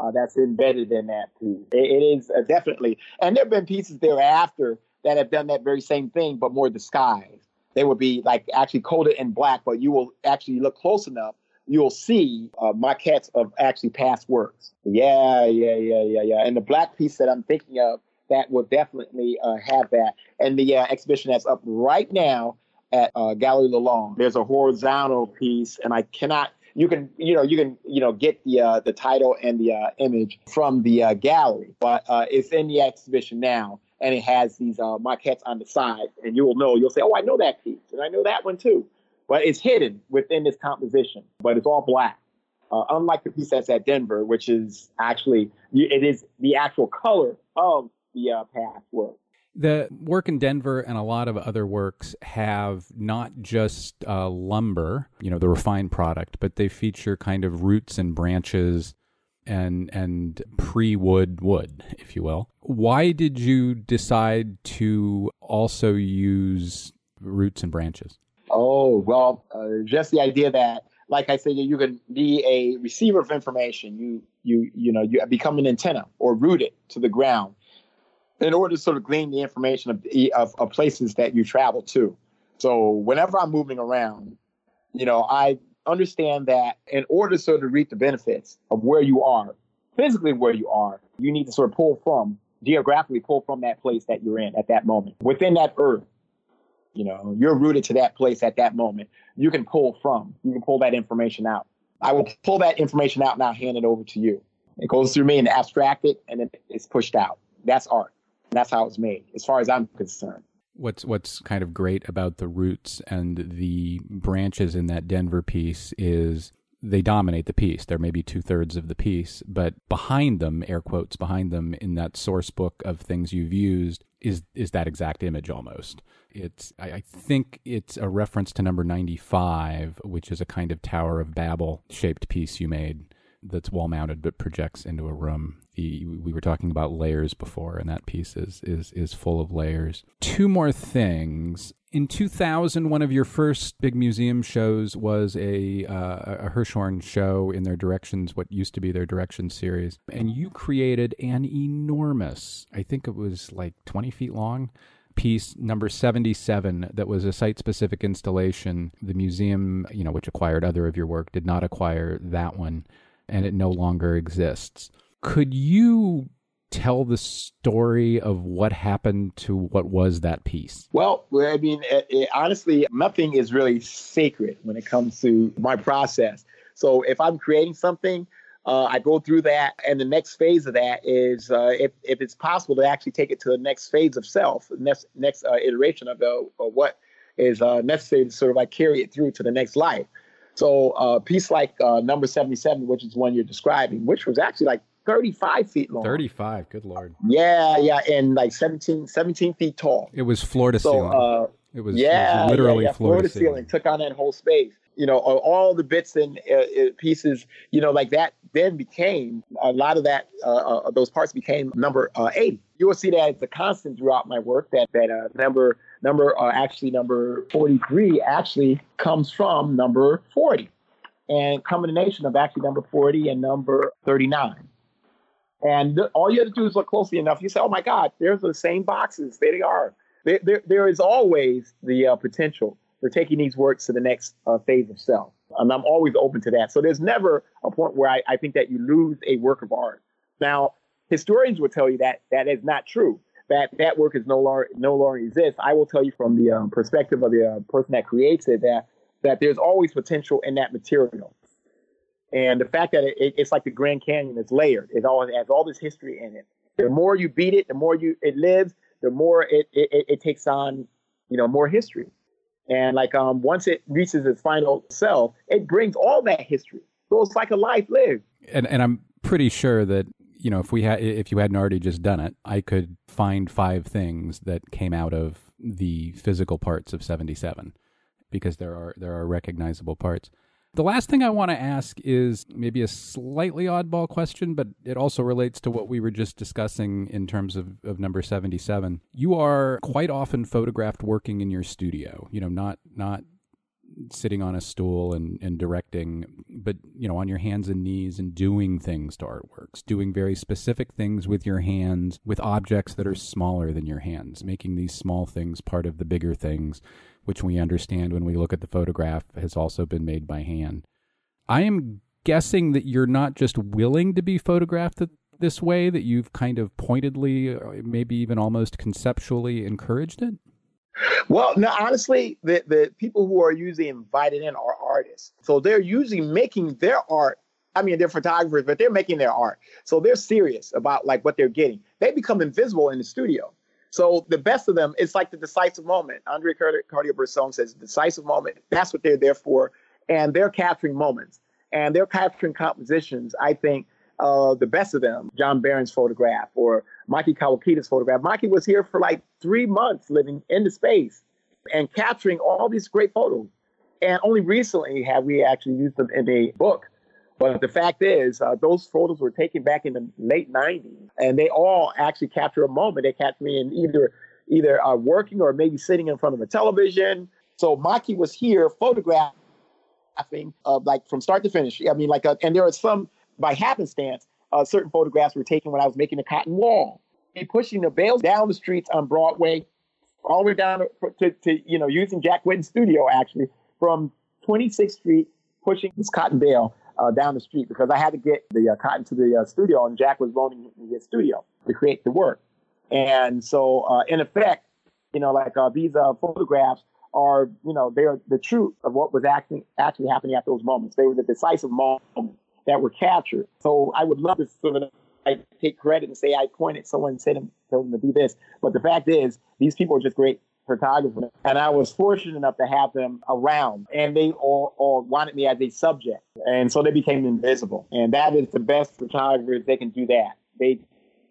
uh, that's embedded in that piece. it, it is uh, definitely, and there have been pieces thereafter that have done that very same thing, but more disguised. They would be like actually coated in black, but you will actually look close enough, you'll see uh, maquettes of actually past works. Yeah, yeah, yeah, yeah, yeah. And the black piece that I'm thinking of that will definitely uh, have that. And the uh, exhibition that's up right now at uh, Gallery Lelong, there's a horizontal piece, and I cannot. You can, you know, you can, you know, get the uh, the title and the uh, image from the gallery, but it's in the exhibition now, and it has these uh, maquettes on the side, and you will know. You'll say, "Oh, I know that piece, and I know that one too," but it's hidden within this composition. But it's all black. Uh, unlike the piece that's at Denver, which is actually it is the actual color of the uh, past work. The work in Denver and a lot of other works have not just uh, lumber, you know, the refined product, but they feature kind of roots and branches and and pre-wood wood, if you will. Why did you decide to also use roots and branches? Oh well, uh, just the idea that, like I said, you can be a receiver of information. You you you know you become an antenna or root it to the ground in order to sort of glean the information of, of, of places that you travel to. So whenever I'm moving around, you know, I understand that in order to sort of reap the benefits of where you are, physically where you are, you need to sort of pull from, geographically pull from that place that you're in at that moment. Within that earth, you know, you're rooted to that place at that moment. You can pull from, you can pull that information out. I will pull that information out and I'll hand it over to you. It goes through me and abstract it and then it's pushed out. That's art. That's how it's made, as far as I'm concerned. What's what's kind of great about the roots and the branches in that Denver piece is they dominate the piece. They're maybe two thirds of the piece, but behind them, air quotes behind them, in that source book of things you've used, is is that exact image almost. It's I, I think it's a reference to number ninety five, which is a kind of Tower of Babel shaped piece you made that's wall mounted but projects into a room. We were talking about layers before, and that piece is is is full of layers. Two more things. In 2000, one of your first big museum shows was a uh, a Hirshhorn show in their Directions, what used to be their Directions series, and you created an enormous, I think it was like 20 feet long, piece number 77 that was a site specific installation the museum you know which acquired other of your work did not acquire that one and it no longer exists. Could you tell the story of what happened to what was that piece? Well, I mean, it, it, honestly, nothing is really sacred when it comes to my process. So if I'm creating something, uh, I go through that, and the next phase of that is uh, if, if it's possible to actually take it to the next phase of self, next next uh, iteration of, of what is uh, necessary to sort of like carry it through to the next life. So a uh, piece like uh, number 77, which is one you're describing, which was actually like 35 feet long. 35, good lord. Yeah, yeah, and like 17, 17 feet tall. It was floor to so, ceiling. Uh, it was, yeah, it was literally yeah, yeah. floor, floor, to ceiling. ceiling. Took on that whole space. You know, all the bits and uh, uh, pieces, you know, like that then became a lot of that, uh, uh those parts became number 80. You will see that it's a constant throughout my work that, that number number uh, actually number 43 actually comes from number 40 and combination of actually number 40 and number 39 and th- all you have to do is look closely enough you say oh my god there's the same boxes. There they are. There, there, there is always the uh, potential for taking these works to the next uh, phase of self and i'm always open to that so there's never a point where I, I think that you lose a work of art now historians will tell you that that is not true that that work is no longer no longer exists. I will tell you from the um, perspective of the uh, person that creates it that that there's always potential in that material. And the fact that it, it's like the Grand Canyon, it's layered. It all has all this history in it. The more you beat it, the more you it lives, the more it it, it takes on, you know, more history. And like um, once it reaches its final self, it brings all that history. So it's like a life lived. And and I'm pretty sure that you know if we had if you hadn't already just done it, I could find five things that came out of the physical parts of 77 because there are there are recognizable parts. The last thing I want to ask is maybe a slightly oddball question, but it also relates to what we were just discussing in terms of, of number 77. You are quite often photographed working in your studio, you know, not not sitting on a stool and, and directing, but you know, on your hands and knees and doing things to artworks, doing very specific things with your hands, with objects that are smaller than your hands, making these small things part of the bigger things which we understand when we look at the photograph has also been made by hand. I am guessing that you're not just willing to be photographed this way, that you've kind of pointedly, maybe even almost conceptually encouraged it? Well, no, honestly, the, the people who are usually invited in are artists. So they're usually making their art. I mean, they're photographers, but they're making their art. So they're serious about like what they're getting. They become invisible in the studio. So the best of them, it's like the decisive moment. Andre Cartier-Bresson says decisive moment. That's what they're there for. And they're capturing moments and they're capturing compositions. I think uh, the best of them, John Barron's photograph or Mikey Kawakita's photograph. Mikey was here for like three months living in the space and capturing all these great photos. And only recently have we actually used them in a book. But the fact is, uh, those photos were taken back in the late 90s, and they all actually capture a moment. They capture me in either either uh, working or maybe sitting in front of a television. So Maki was here photographing, uh, like from start to finish. I mean, like, uh, and there are some by happenstance. Uh, certain photographs were taken when I was making the cotton wall. And pushing the bales down the streets on Broadway, all the way down to, to, to you know using Jack Whitten's studio actually from 26th Street, pushing this cotton bale uh, down the street because I had to get the uh, cotton to the uh, studio, and Jack was loaning his studio to create the work. And so, uh, in effect, you know, like uh, these uh, photographs are, you know, they are the truth of what was actually actually happening at those moments. They were the decisive moments that were captured. So I would love to sort of I take credit and say I pointed someone and said told them to do this. But the fact is, these people are just great photographer. And I was fortunate enough to have them around, and they all, all wanted me as a subject. And so they became invisible. And that is the best photographers, they can do that. They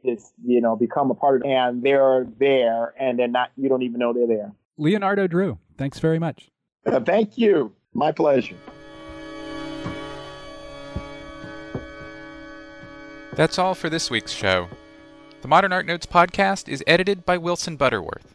just, you know, become a part of it, and they're there, and they're not, you don't even know they're there. Leonardo Drew, thanks very much. Uh, thank you. My pleasure. That's all for this week's show. The Modern Art Notes podcast is edited by Wilson Butterworth.